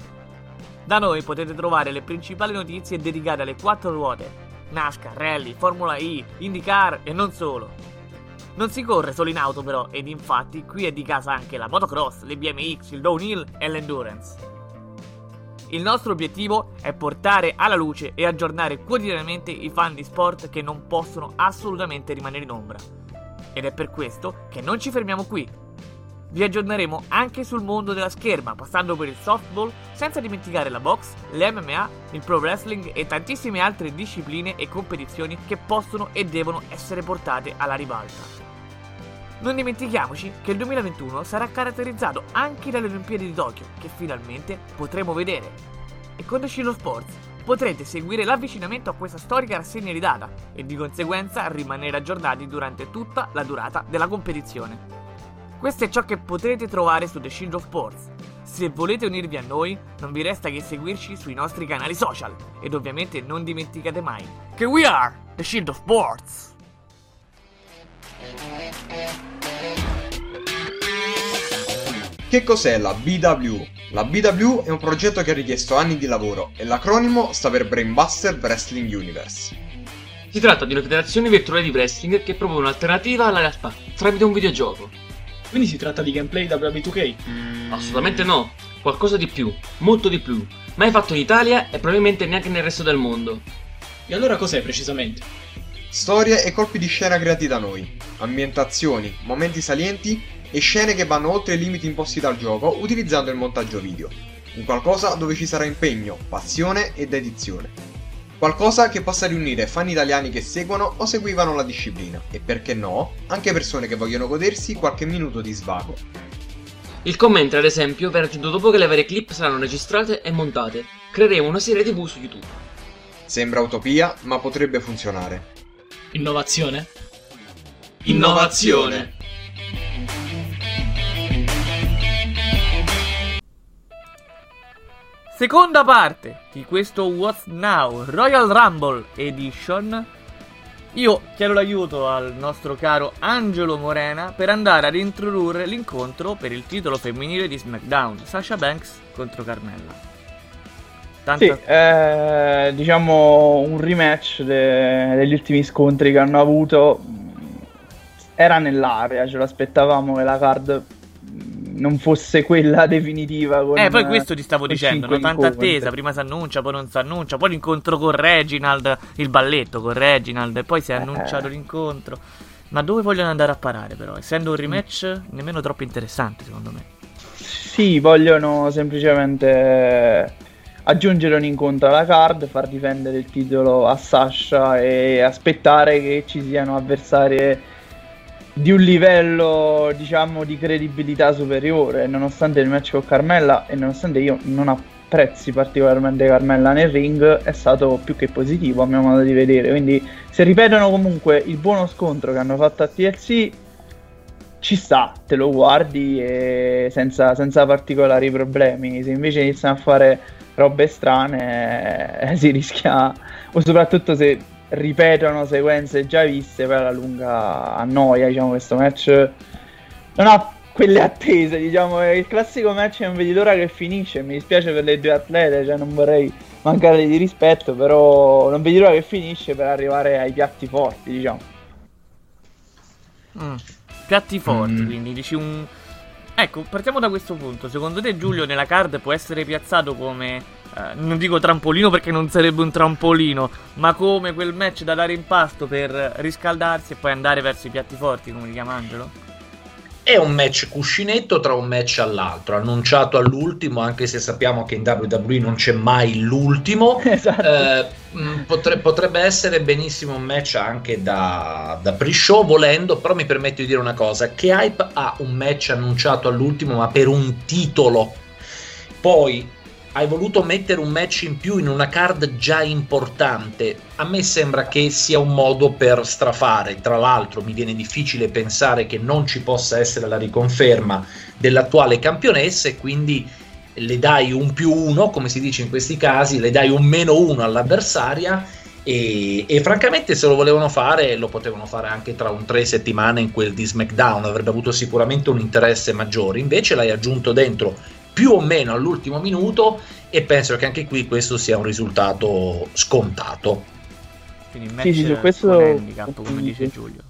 Da noi potete trovare le principali notizie dedicate alle quattro ruote, NASCAR, Rally, Formula E, IndyCar e non solo. Non si corre solo in auto però, ed infatti qui è di casa anche la motocross, le BMX, il downhill e l'endurance. Il nostro obiettivo è portare alla luce e aggiornare quotidianamente i fan di sport che non possono assolutamente rimanere in ombra. Ed è per questo che non ci fermiamo qui. Vi aggiorneremo anche sul mondo della scherma, passando per il softball, senza dimenticare la box, l'MMA, il pro wrestling e tantissime altre discipline e competizioni che possono e devono essere portate alla ribalta. Non dimentichiamoci che il 2021 sarà caratterizzato anche dalle Olimpiadi di Tokyo, che finalmente potremo vedere. E con The Sports potrete seguire l'avvicinamento a questa storica rassegna di data e di conseguenza rimanere aggiornati durante tutta la durata della competizione. Questo è ciò che potrete trovare su The Shield of Sports. Se volete unirvi a noi, non vi resta che seguirci sui nostri canali social ed ovviamente non dimenticate mai che we are The Shield of Sports. Che cos'è la BW? La BW è un progetto che ha richiesto anni di lavoro e l'acronimo sta per Brainbuster Wrestling Universe. Si tratta di una federazione virtuale di wrestling che propone un'alternativa alla realtà tramite un videogioco. Quindi si tratta di gameplay WB2K? Mm, assolutamente no, qualcosa di più, molto di più, mai fatto in Italia e probabilmente neanche nel resto del mondo. E allora cos'è precisamente? Storie e colpi di scena creati da noi, ambientazioni, momenti salienti e scene che vanno oltre i limiti imposti dal gioco utilizzando il montaggio video. Un qualcosa dove ci sarà impegno, passione e dedizione. Qualcosa che possa riunire fan italiani che seguono o seguivano la disciplina e perché no, anche persone che vogliono godersi qualche minuto di svago. Il commento, ad esempio, verrà aggiunto dopo che le varie clip saranno registrate e montate. Creeremo una serie TV su YouTube. Sembra utopia, ma potrebbe funzionare. Innovazione? Innovazione. Seconda parte di questo What's Now Royal Rumble Edition. Io chiedo l'aiuto al nostro caro Angelo Morena per andare ad introdurre l'incontro per il titolo femminile di SmackDown, Sasha Banks contro Carmella. Tanto... Sì, eh, diciamo un rematch de- degli ultimi scontri che hanno avuto. Era nell'area, ce l'aspettavamo che la card non fosse quella definitiva. Eh, poi questo ti stavo dicendo, no? tanta incontri. attesa, prima si annuncia, poi non si annuncia, poi l'incontro con Reginald, il balletto con Reginald, e poi si è Eh. annunciato l'incontro. Ma dove vogliono andare a parare però? Essendo un rematch nemmeno troppo interessante secondo me. Sì, vogliono semplicemente aggiungere un incontro alla card, far difendere il titolo a Sasha e aspettare che ci siano avversari di un livello, diciamo, di credibilità superiore, nonostante il match con Carmella e nonostante io non apprezzi particolarmente Carmella nel ring, è stato più che positivo a mio modo di vedere. Quindi se ripetono comunque il buono scontro che hanno fatto a TLC, ci sta, te lo guardi e senza, senza particolari problemi. Se invece iniziano a fare robe strane, eh, si rischia, o soprattutto se ripetono sequenze già viste, poi alla lunga annoia, diciamo, questo match non ha quelle attese, diciamo, è il classico match non vedi l'ora che finisce, mi dispiace per le due atlete, cioè non vorrei mancare di rispetto, però non vedi l'ora che finisce per arrivare ai piatti forti, diciamo. Mm. Piatti forti, Mm. quindi dici un... Ecco, partiamo da questo punto. Secondo te Giulio nella card può essere piazzato come... eh, non dico trampolino perché non sarebbe un trampolino, ma come quel match da dare in pasto per riscaldarsi e poi andare verso i piatti forti, come li chiama Angelo? È un match cuscinetto tra un match all'altro, annunciato all'ultimo, anche se sappiamo che in WWE non c'è mai l'ultimo. esatto. Eh, mh, potre- potrebbe essere benissimo un match anche da, da pre-show volendo, però mi permetto di dire una cosa, che Hype ha un match annunciato all'ultimo ma per un titolo, poi hai voluto mettere un match in più in una card già importante, a me sembra che sia un modo per strafare, tra l'altro mi viene difficile pensare che non ci possa essere la riconferma dell'attuale campionessa e quindi le dai un più uno, come si dice in questi casi, le dai un meno uno all'avversaria e, e francamente se lo volevano fare lo potevano fare anche tra un tre settimane in quel di SmackDown, avrebbe avuto sicuramente un interesse maggiore, invece l'hai aggiunto dentro più o meno all'ultimo minuto e penso che anche qui questo sia un risultato scontato. Quindi match Sì, sì, su questo- con handicap, come dice Giulio.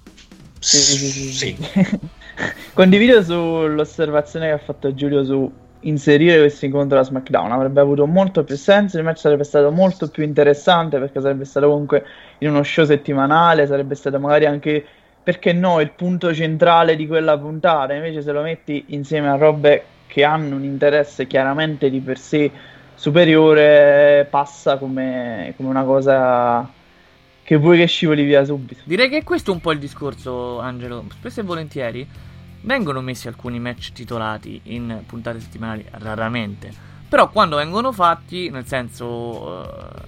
Sì, sì, sì, Sì. Condivido sull'osservazione che ha fatto Giulio su inserire questo incontro a SmackDown. Avrebbe avuto molto più senso, il match sarebbe stato molto più interessante perché sarebbe stato comunque in uno show settimanale, sarebbe stato magari anche, perché no, il punto centrale di quella puntata. Invece se lo metti insieme a robe che hanno un interesse chiaramente di per sé superiore, passa come, come una cosa che vuoi che scivoli via subito. Direi che questo è un po' il discorso, Angelo. Spesso e volentieri vengono messi alcuni match titolati in puntate settimanali, raramente. Però quando vengono fatti, nel senso, eh,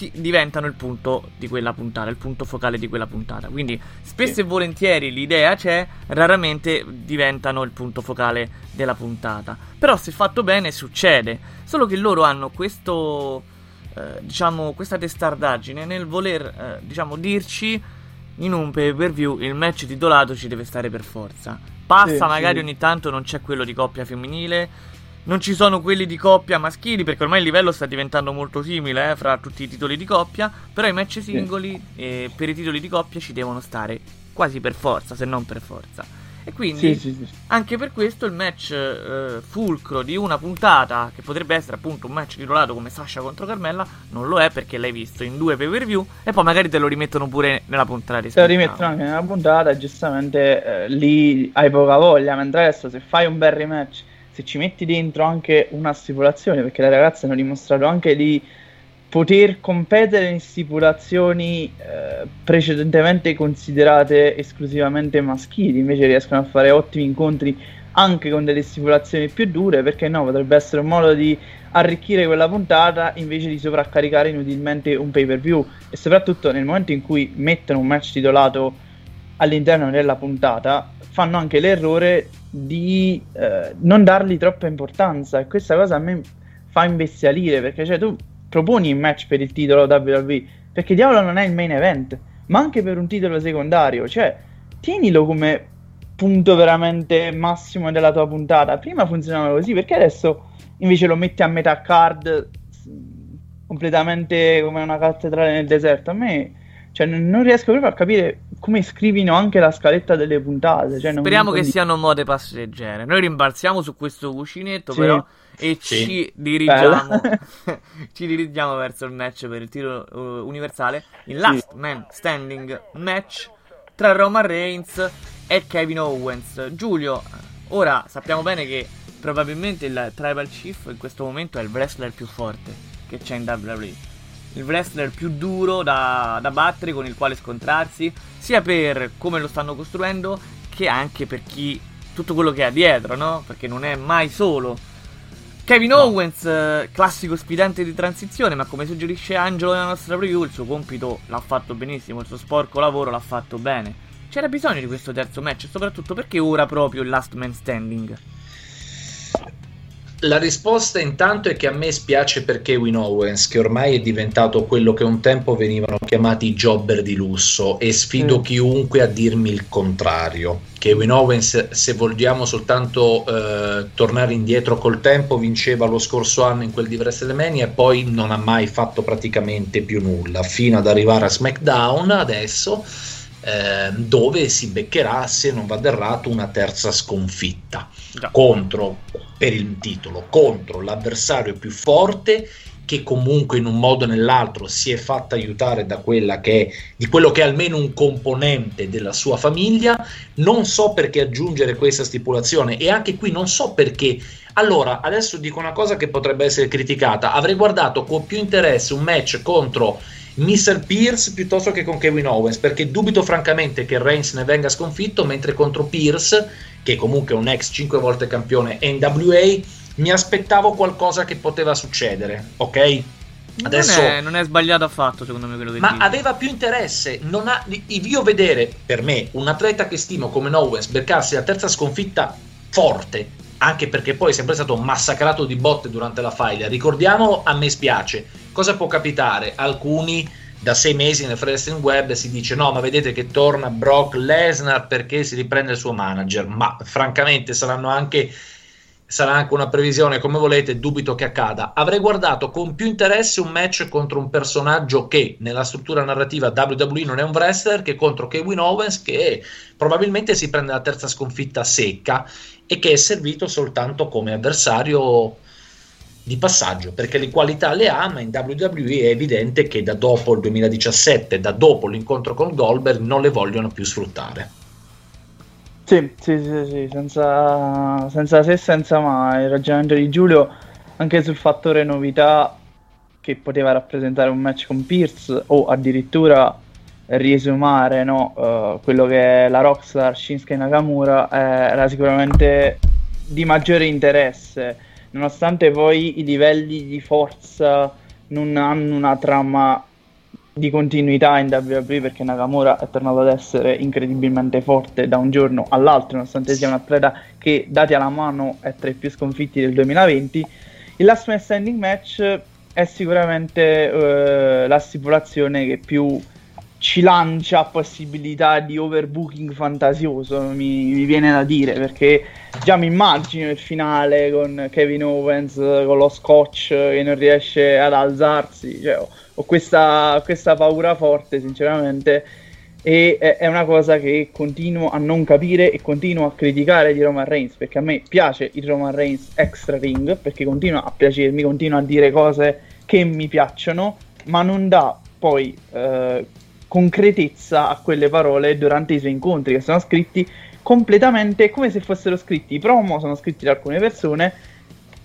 si- diventano il punto di quella puntata, il punto focale di quella puntata. Quindi spesso Sì. e volentieri l'idea c'è, raramente diventano il punto focale della puntata. Però se fatto bene succede. Solo che loro hanno questo eh, diciamo, questa testardaggine nel voler, eh, diciamo, dirci in un pay per view il match titolato ci deve stare per forza. Passa, Sì, magari sì. ogni tanto non c'è quello di coppia femminile. Non ci sono quelli di coppia maschili perché ormai il livello sta diventando molto simile eh, fra tutti i titoli di coppia. Però i match singoli eh, per i titoli di coppia ci devono stare quasi per forza, se non per forza. E quindi Sì, sì, sì. anche per questo il match eh, fulcro di una puntata, che potrebbe essere appunto un match titolato come Sasha contro Carmella, non lo è perché l'hai visto in due pay per view e poi magari te lo rimettono pure nella puntata di Se lo rimettono anche nella puntata, giustamente eh, lì hai poca voglia. Mentre adesso, se fai un bel rematch, se ci metti dentro anche una stipulazione, perché le ragazze hanno dimostrato anche di poter competere in stipulazioni eh, precedentemente considerate esclusivamente maschili, invece riescono a fare ottimi incontri anche con delle stipulazioni più dure, perché no, potrebbe essere un modo di arricchire quella puntata invece di sovraccaricare inutilmente un pay per view e soprattutto nel momento in cui mettono un match titolato all'interno della puntata fanno anche l'errore di eh, non dargli troppa importanza. E questa cosa a me fa imbestialire perché cioè tu proponi un match per il titolo WWE perché diavolo non è il main event ma anche per un titolo secondario. Cioè tienilo come punto veramente massimo della tua puntata. Prima funzionava così perché adesso invece lo metti a metà card completamente come una cattedrale nel deserto. A me cioè, non riesco proprio a capire come scrivino anche la scaletta delle puntate. Cioè, Speriamo che siano mode passeggere. Noi rimbalziamo su questo cuscinetto, sì. però, e sì. ci dirigiamo ci dirigiamo verso il match per il titolo uh, universale. Il last sì. man standing match tra Roman Reigns e Kevin Owens. Giulio, ora sappiamo bene che probabilmente il Tribal Chief in questo momento è il wrestler più forte che c'è in WWE. Il wrestler più duro da, da battere, con il quale scontrarsi, sia per come lo stanno costruendo, che anche per chi tutto quello che ha dietro, no? Perché non è mai solo. Kevin no. Owens, eh, classico sfidante di transizione, ma come suggerisce Angelo nella nostra preview, il suo compito l'ha fatto benissimo, il suo sporco lavoro l'ha fatto bene. C'era bisogno di questo terzo match, soprattutto perché ora proprio il last man standing. La risposta intanto è che a me spiace per Kevin Owens, che ormai è diventato quello che un tempo venivano chiamati jobber di lusso e sfido mm. chiunque a dirmi il contrario. Kevin Owens, se vogliamo soltanto eh, tornare indietro col tempo, vinceva lo scorso anno in quel di WrestleMania e poi non ha mai fatto praticamente più nulla, fino ad arrivare a SmackDown adesso eh, dove si beccherà, se non vado errato, una terza sconfitta Già. contro, per il titolo, contro l'avversario più forte che comunque in un modo o nell'altro si è fatta aiutare da quella che è, di quello che è almeno un componente della sua famiglia. Non so perché aggiungere questa stipulazione e anche qui non so perché. Allora, adesso dico una cosa che potrebbe essere criticata. Avrei guardato con più interesse un match contro Mr. Pierce piuttosto che con Kevin Owens, perché dubito francamente che Reigns ne venga sconfitto, mentre contro Pierce, che comunque è un ex 5 volte campione NWA, mi aspettavo qualcosa che poteva succedere, ok? Adesso, non, è, non è sbagliato affatto, secondo me, quello che Ma dici. aveva più interesse. Non ha, io vedere, per me, un atleta che stimo come Owens beccarsi la terza sconfitta forte, anche perché poi è sempre stato massacrato di botte durante la file. Ricordiamolo, a me spiace. Cosa può capitare? Alcuni da sei mesi nel wrestling web si dice no ma vedete che torna Brock Lesnar perché si riprende il suo manager ma francamente saranno anche sarà anche una previsione come volete dubito che accada avrei guardato con più interesse un match contro un personaggio che nella struttura narrativa WWE non è un wrestler che contro Kevin Owens che probabilmente si prende la terza sconfitta secca e che è servito soltanto come avversario di passaggio perché le qualità le ha ma in WWE è evidente che da dopo il 2017 da dopo l'incontro con Goldberg non le vogliono più sfruttare. Sì, sì, sì, sì senza, senza se senza ma. Il ragionamento di Giulio anche sul fattore novità che poteva rappresentare un match con Pierce o addirittura riesumare no, uh, quello che è la Rockstar Shinsuke Nakamura eh, era sicuramente di maggiore interesse nonostante poi i livelli di forza non hanno una trama di continuità in WWE perché Nakamura è tornato ad essere incredibilmente forte da un giorno all'altro nonostante sia un atleta che dati alla mano è tra i più sconfitti del 2020 il last man standing match è sicuramente uh, la stipulazione che più ci lancia possibilità di overbooking fantasioso, mi, mi, viene da dire, perché già mi immagino il finale con Kevin Owens con lo scotch che non riesce ad alzarsi, cioè, ho, ho questa, questa, paura forte sinceramente e è, è, una cosa che continuo a non capire e continuo a criticare di Roman Reigns, perché a me piace il Roman Reigns extra ring, perché continua a piacermi, continua a dire cose che mi piacciono, ma non dà poi... Eh, concretezza a quelle parole durante i suoi incontri, che sono scritti completamente come se fossero scritti. I promo sono scritti da alcune persone,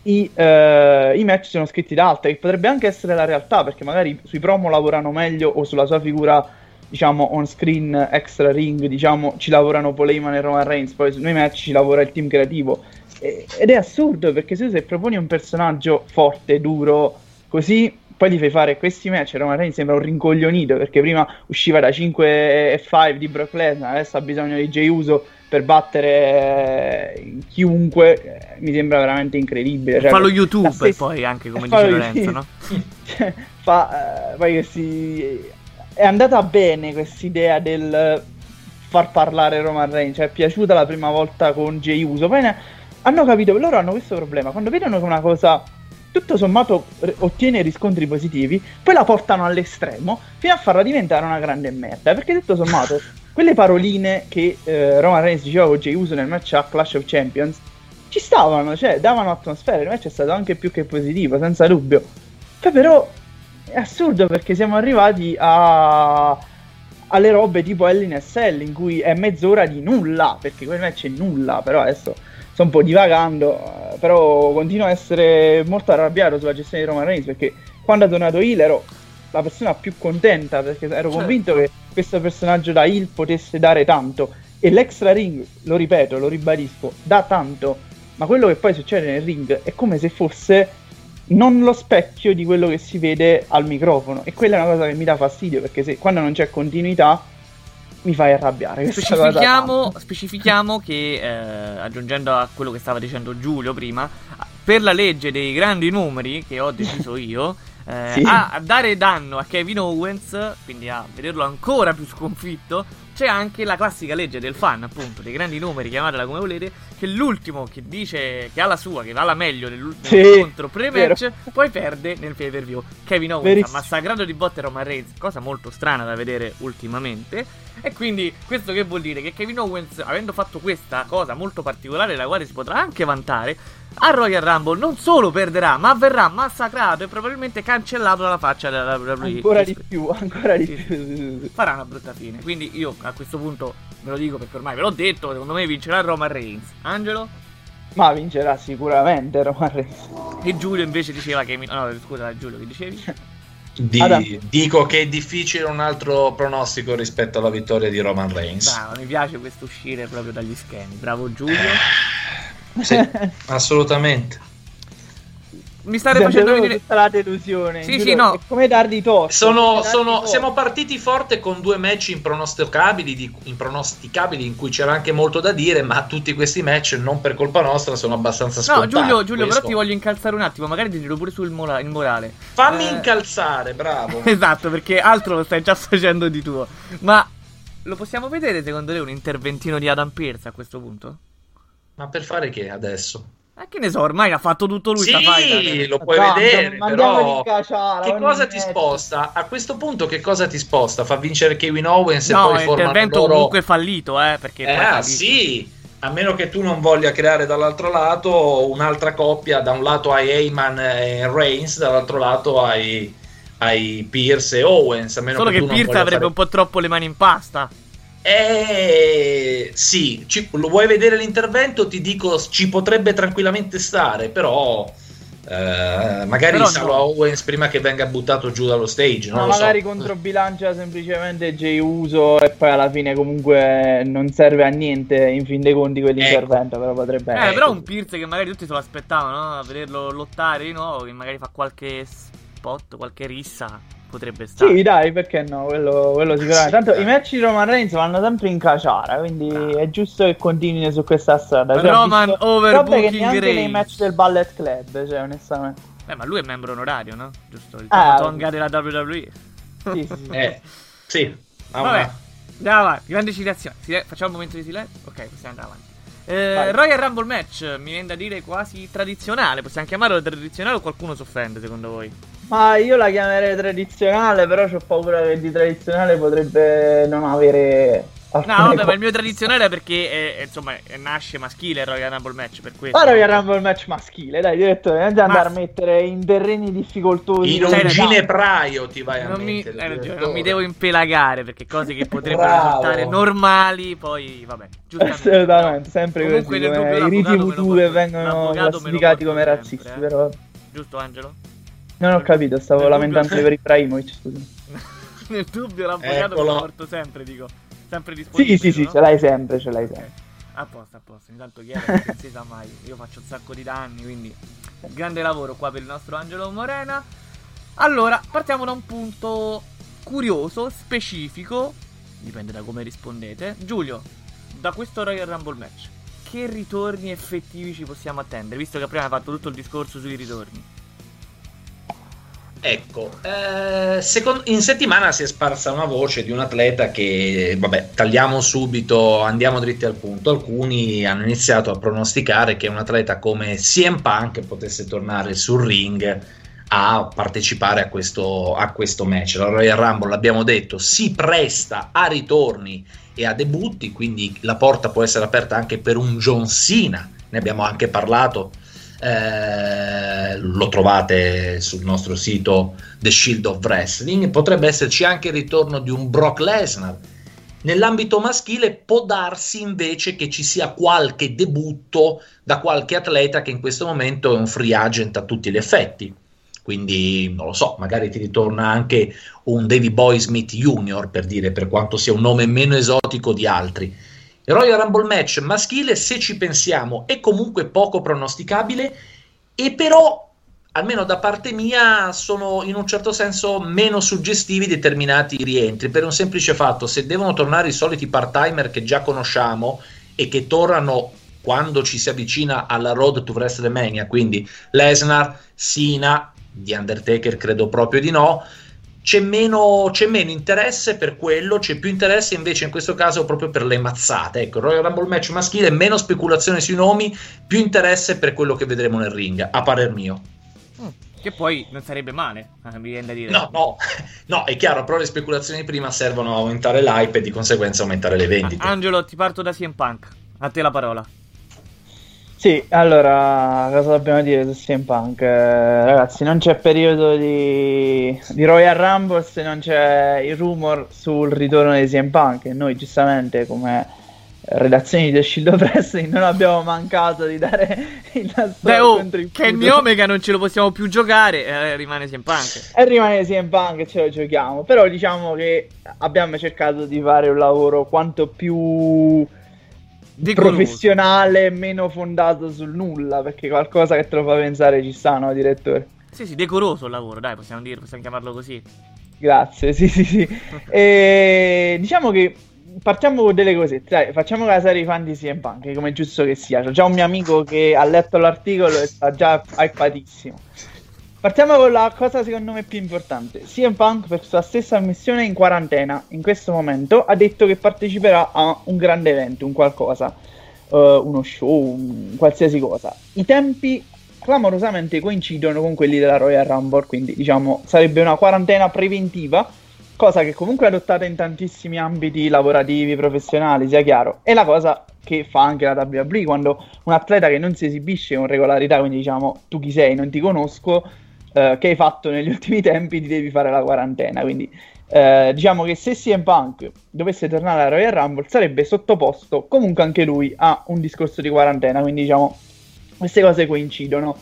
i, uh, i, match sono scritti da altre, che potrebbe anche essere la realtà, perché magari sui promo lavorano meglio o sulla sua figura diciamo on screen extra ring, diciamo ci lavorano Paul e Roman Reigns, poi su noi match ci lavora il team creativo. Ed è assurdo perché se proponi un personaggio forte, duro, così poi gli fai fare questi match, Roman Reigns sembra un rincoglionito perché prima usciva da 5 e 5 di Brock Lesnar, adesso ha bisogno di Jey Uso per battere eh, chiunque, eh, mi sembra veramente incredibile. Cioè, fa lo la youtuber stessa- poi anche come dice Lorenzo, no? Cioè, fa, eh, poi che si... È andata bene quest'idea del far parlare Roman Reigns, cioè è piaciuta la prima volta con Jey Uso, poi ne- hanno capito, loro hanno questo problema, quando vedono che una cosa tutto sommato ottiene riscontri positivi, poi la portano all'estremo fino a farla diventare una grande merda, perché tutto sommato quelle paroline che eh, Roman Reigns diceva con Jey Uso nel match a Clash of Champions ci stavano, cioè davano atmosfera, il match è stato anche più che positivo, senza dubbio. Poi però è assurdo perché siamo arrivati a alle robe tipo Hell in SL in cui è mezz'ora di nulla, perché quel match è nulla, però adesso sto un po' divagando, eh, però continuo a essere molto arrabbiato sulla gestione di Roman Reigns perché quando è tornato Hill ero la persona più contenta perché ero Certo. convinto che questo personaggio da Hill potesse dare tanto. E l'extra ring, lo ripeto, lo ribadisco, dà tanto, ma quello che poi succede nel ring è come se fosse non lo specchio di quello che si vede al microfono. E quella è una cosa che mi dà fastidio perché se quando non c'è continuità mi fai arrabbiare Specifichiamo, specifichiamo che, eh, aggiungendo a quello che stava dicendo Giulio prima, per la legge dei grandi numeri che ho deciso io, eh, Sì. a dare danno a Kevin Owens, quindi a vederlo ancora più sconfitto, c'è anche la classica legge del fan, appunto, dei grandi numeri, chiamatela come volete, che l'ultimo che dice che ha la sua, che va la meglio nell'ultimo Sì, incontro pre-match, vero. poi perde nel pay per view. Kevin Owens Verissimo. ha massacrato di botte Roman Reigns, cosa molto strana da vedere ultimamente. E quindi questo che vuol dire? Che Kevin Owens, avendo fatto questa cosa molto particolare, della quale si potrà anche vantare, a Royal Rumble non solo perderà, ma verrà massacrato e probabilmente cancellato dalla faccia della WWE. ancora di più ancora di Sì, più Farà una brutta fine. Quindi io a questo punto ve lo dico perché ormai ve l'ho detto, secondo me vincerà Roman Reigns. Angelo? ma vincerà sicuramente Roman Reigns E Giulio invece diceva che... No, scusa Giulio, che dicevi? Di- dico che è difficile un altro pronostico rispetto alla vittoria di Roman Reigns. Bravo, mi piace questo uscire proprio dagli schemi. Bravo Giulio. Sì, assolutamente. Mi state Sente facendo tutta la delusione Sì, giuro, sì, no. è come dardi torto Sono- siamo partiti forte con due match impronosticabili, di- impronosticabili in cui c'era anche molto da dire, ma tutti questi match non per colpa nostra sono abbastanza No, scontati. Giulio, Giulio però ti voglio incalzare un attimo, magari ti tiro pure sul mola- il morale. Fammi Eh, incalzare, bravo. Esatto, perché altro lo stai già facendo di tuo. Ma lo possiamo vedere secondo te un interventino di Adam Pearce a questo punto? Ma per fare che adesso? Eh, che ne so, ormai ha fatto tutto lui fight, Sì, eh. lo puoi Tanto, vedere, però in caciara, che ogni cosa ti sposta? A questo punto che cosa ti sposta? Fa vincere Kevin Owens e No, poi è formano intervento loro... comunque fallito, eh, perché Eh, poi ah, sì, a meno che tu non voglia creare dall'altro lato un'altra coppia, da un lato hai Heyman e Reigns, dall'altro lato hai, hai Pierce e Owens. A meno Solo che non Pierce avrebbe fare- un po' troppo le mani in pasta. Eh, sì, ci- lo vuoi vedere l'intervento? Ti dico, ci potrebbe tranquillamente stare, però eh, magari Però no. Owens prima che venga buttato giù dallo stage. Non Ma lo so. magari controbilancia semplicemente Jey Uso e poi alla fine comunque non serve a niente in fin dei conti quell'intervento, però potrebbe Eh, essere. però un Pierce che magari tutti se lo aspettavano, no? A vederlo lottare di nuovo, che magari fa qualche spot, qualche rissa, potrebbe stare. Sì, dai, perché no? Quello, quello sicuramente. Sì, Tanto dai. i match di Roman Reigns vanno sempre in caciara, quindi Bravo. è giusto che continui su questa strada. Cioè, Roman overbooking che neanche nei Reigns. match del Ballet Club, cioè, onestamente. Eh, ma lui è membro onorario, no? Giusto, il Ah, tonga della WWE. Sì, sì, sì. Eh, sì. Ah, Vabbè, andiamo avanti. Grande citazione. Facciamo un momento di silenzio? Ok, possiamo andare avanti. Eh. Royal Rumble match, mi viene da dire quasi tradizionale. Possiamo chiamarlo tradizionale o qualcuno si offende secondo voi? Ma io la chiamerei tradizionale, però ho paura che di tradizionale potrebbe non avere. No, alcune vabbè, ma il mio tradizionale è perché è, è, insomma è- nasce maschile il Royal Rumble match per questo. Ora vi Rumble match maschile, dai, direttore, non ti andare a Ma- mettere in terreni difficoltosi. In un ragione. ginepraio ti vai a Non mi, mettere. direttore. non mi devo impelagare perché cose che potrebbero Bravo. risultare normali, poi vabbè. Assolutamente, sempre Comunque, così, come i riti voodoo che vengono classificati come sempre, razzisti, eh. però Giusto Angelo? non ho capito, stavo lamentandomi per Ibrahimovic. Nel dubbio l'avvocato Eccolo. lo porto sempre, dico. Sempre disponibile. Sì, sì, sì, no? ce l'hai sempre, ce l'hai sempre. A posto, a posto. Intanto perché non si sa mai. Io faccio un sacco di danni, quindi grande lavoro qua per il nostro Angelo Morena. Allora, partiamo da un punto curioso, specifico. Dipende da come rispondete. Giulio, da questo Royal Rumble match, che ritorni effettivi ci possiamo attendere? Visto che prima hai fatto tutto il discorso sui ritorni. Ecco, eh, second- in settimana si è sparsa una voce di un atleta che, vabbè, tagliamo subito, andiamo dritti al punto. Alcuni hanno iniziato a pronosticare che un atleta come CM Punk potesse tornare sul ring a partecipare a questo, a questo match. La Royal Rumble, l'abbiamo detto, si presta a ritorni e a debutti, quindi la porta può essere aperta anche per un John Cena. Ne abbiamo anche parlato eh, lo trovate sul nostro sito The Shield of Wrestling. Potrebbe esserci anche il ritorno di un Brock Lesnar. Nell'ambito maschile può darsi invece che ci sia qualche debutto da qualche atleta che in questo momento è un free agent a tutti gli effetti. Quindi non lo so, magari ti ritorna anche un Davy Boy Smith Jr. per dire per quanto sia un nome meno esotico di altri. Il Royal Rumble match maschile, se ci pensiamo, è comunque poco pronosticabile e però, almeno da parte mia, sono in un certo senso meno suggestivi determinati rientri, per un semplice fatto, se devono tornare i soliti part-timer che già conosciamo e che tornano quando ci si avvicina alla Road to WrestleMania, quindi Lesnar, Cena, The Undertaker credo proprio di no, c'è meno, c'è meno interesse per quello, c'è più interesse invece in questo caso proprio per le mazzate. Ecco, Royal Rumble match maschile, meno speculazione sui nomi, più interesse per quello che vedremo nel ring, a parer mio. Che poi non sarebbe male, eh, mi viene da dire. No, no, no, è chiaro, però le speculazioni prima servono a aumentare l'hype e di conseguenza aumentare le vendite. Angelo, ti parto da CM Punk. A te la parola. Sì, allora, cosa dobbiamo dire su CM Punk? Eh, ragazzi, non c'è periodo di, di Royal Rumble se non c'è il rumor sul ritorno di CM Punk e noi giustamente come redazioni del Shield of Wrestling non abbiamo mancato di dare il nostro Beh, oh, contributo. Kenny Omega non ce lo possiamo più giocare, eh, rimane CM Punk. E rimane CM Punk e ce lo giochiamo, però diciamo che abbiamo cercato di fare un lavoro quanto più Decoroso. professionale, meno fondato sul nulla, perché qualcosa che te lo fa pensare ci sta, no, direttore? Sì, sì, decoroso il lavoro, dai, possiamo dire, possiamo chiamarlo così. Grazie, sì, sì, sì. E diciamo che partiamo con delle cosette, dai, facciamo casare i fan di CM Punk, come giusto che sia. C'è già un mio amico che ha letto l'articolo e sta già hypatissimo. Partiamo con la cosa secondo me più importante. CM Punk per sua stessa missione in quarantena in questo momento ha detto che parteciperà a un grande evento, un qualcosa, eh, uno show, un qualsiasi cosa. I tempi clamorosamente coincidono con quelli della Royal Rumble, quindi diciamo sarebbe una quarantena preventiva, cosa che comunque è adottata in tantissimi ambiti lavorativi, professionali, sia chiaro. È la cosa che fa anche la WWE quando un atleta che non si esibisce con regolarità, quindi diciamo tu chi sei, non ti conosco, eh, che hai fatto negli ultimi tempi, ti devi fare la quarantena. Quindi eh, diciamo che se CM Punk dovesse tornare alla Royal Rumble sarebbe sottoposto comunque anche lui a un discorso di quarantena, quindi diciamo queste cose coincidono.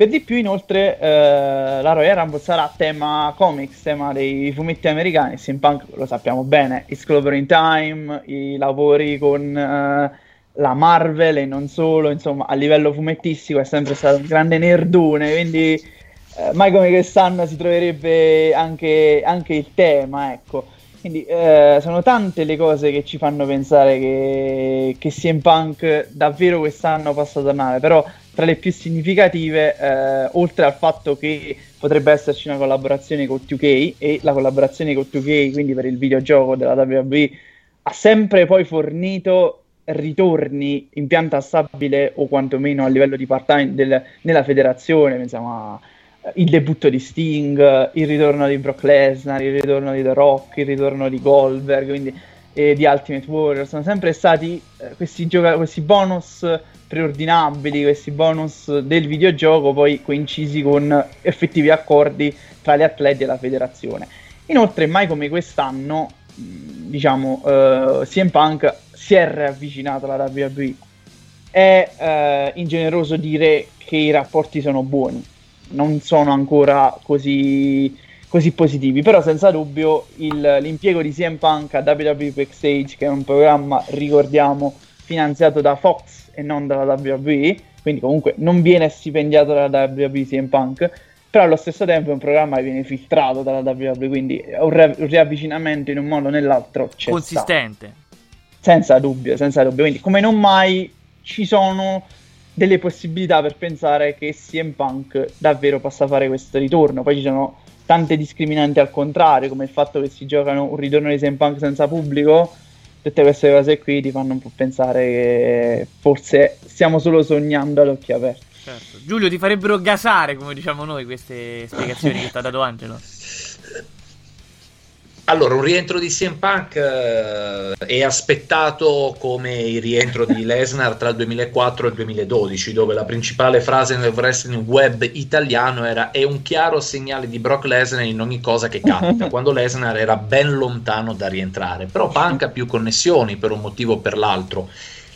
Per di più, inoltre, eh, la Royal Rumble sarà tema comics, tema dei fumetti americani. CM Punk lo sappiamo bene, It's Clover in Time, i lavori con eh, la Marvel e non solo, insomma, a livello fumettistico è sempre stato un grande nerdone, quindi eh, mai come quest'anno si troverebbe anche, anche il tema, ecco. Quindi eh, sono tante le cose che ci fanno pensare che, che CM Punk davvero quest'anno possa tornare, però tra le più significative, eh, oltre al fatto che potrebbe esserci una collaborazione con 2K e la collaborazione con 2K, quindi per il videogioco della WWE, ha sempre poi fornito ritorni in pianta stabile o quantomeno a livello di part-time del- nella federazione, pensiamo a il debutto di Sting, il ritorno di Brock Lesnar, il ritorno di The Rock, il ritorno di Goldberg, quindi e di Ultimate Warrior. Sono sempre stati eh, questi, gioca- questi bonus preordinabili, questi bonus del videogioco poi coincisi con effettivi accordi tra gli atleti e la federazione. Inoltre, mai come quest'anno, mh, diciamo, eh, CM Punk si è riavvicinato alla WWE. È eh, ingeneroso dire che i rapporti sono buoni, non sono ancora così, così positivi. Però senza dubbio il, l'impiego di CM Punk a WWE Backstage, che è un programma, ricordiamo, finanziato da Fox e non dalla WWE, quindi comunque non viene stipendiato dalla WWE CM Punk, però allo stesso tempo è un programma che viene filtrato dalla WWE, quindi un, re- un riavvicinamento in un modo o nell'altro c'è Consistente. Stato. Senza dubbio, senza dubbio. Quindi come non mai ci sono delle possibilità per pensare che CM Punk davvero possa fare questo ritorno. Poi ci sono tante discriminanti al contrario, come il fatto che si giocano un ritorno di CM Punk senza pubblico. Tutte queste cose qui ti fanno un po' pensare che forse stiamo solo sognando ad occhi aperti. Certo. Giulio, ti farebbero gasare, come diciamo noi, queste spiegazioni che ti ha dato Angelo. Allora, un rientro di CM Punk eh, è aspettato come il rientro di Lesnar tra il 2004 e il 2012, dove la principale frase nel wrestling web italiano era è un chiaro segnale di Brock Lesnar in ogni cosa che capita, quando Lesnar era ben lontano da rientrare. Però Punk ha più connessioni per un motivo o per l'altro.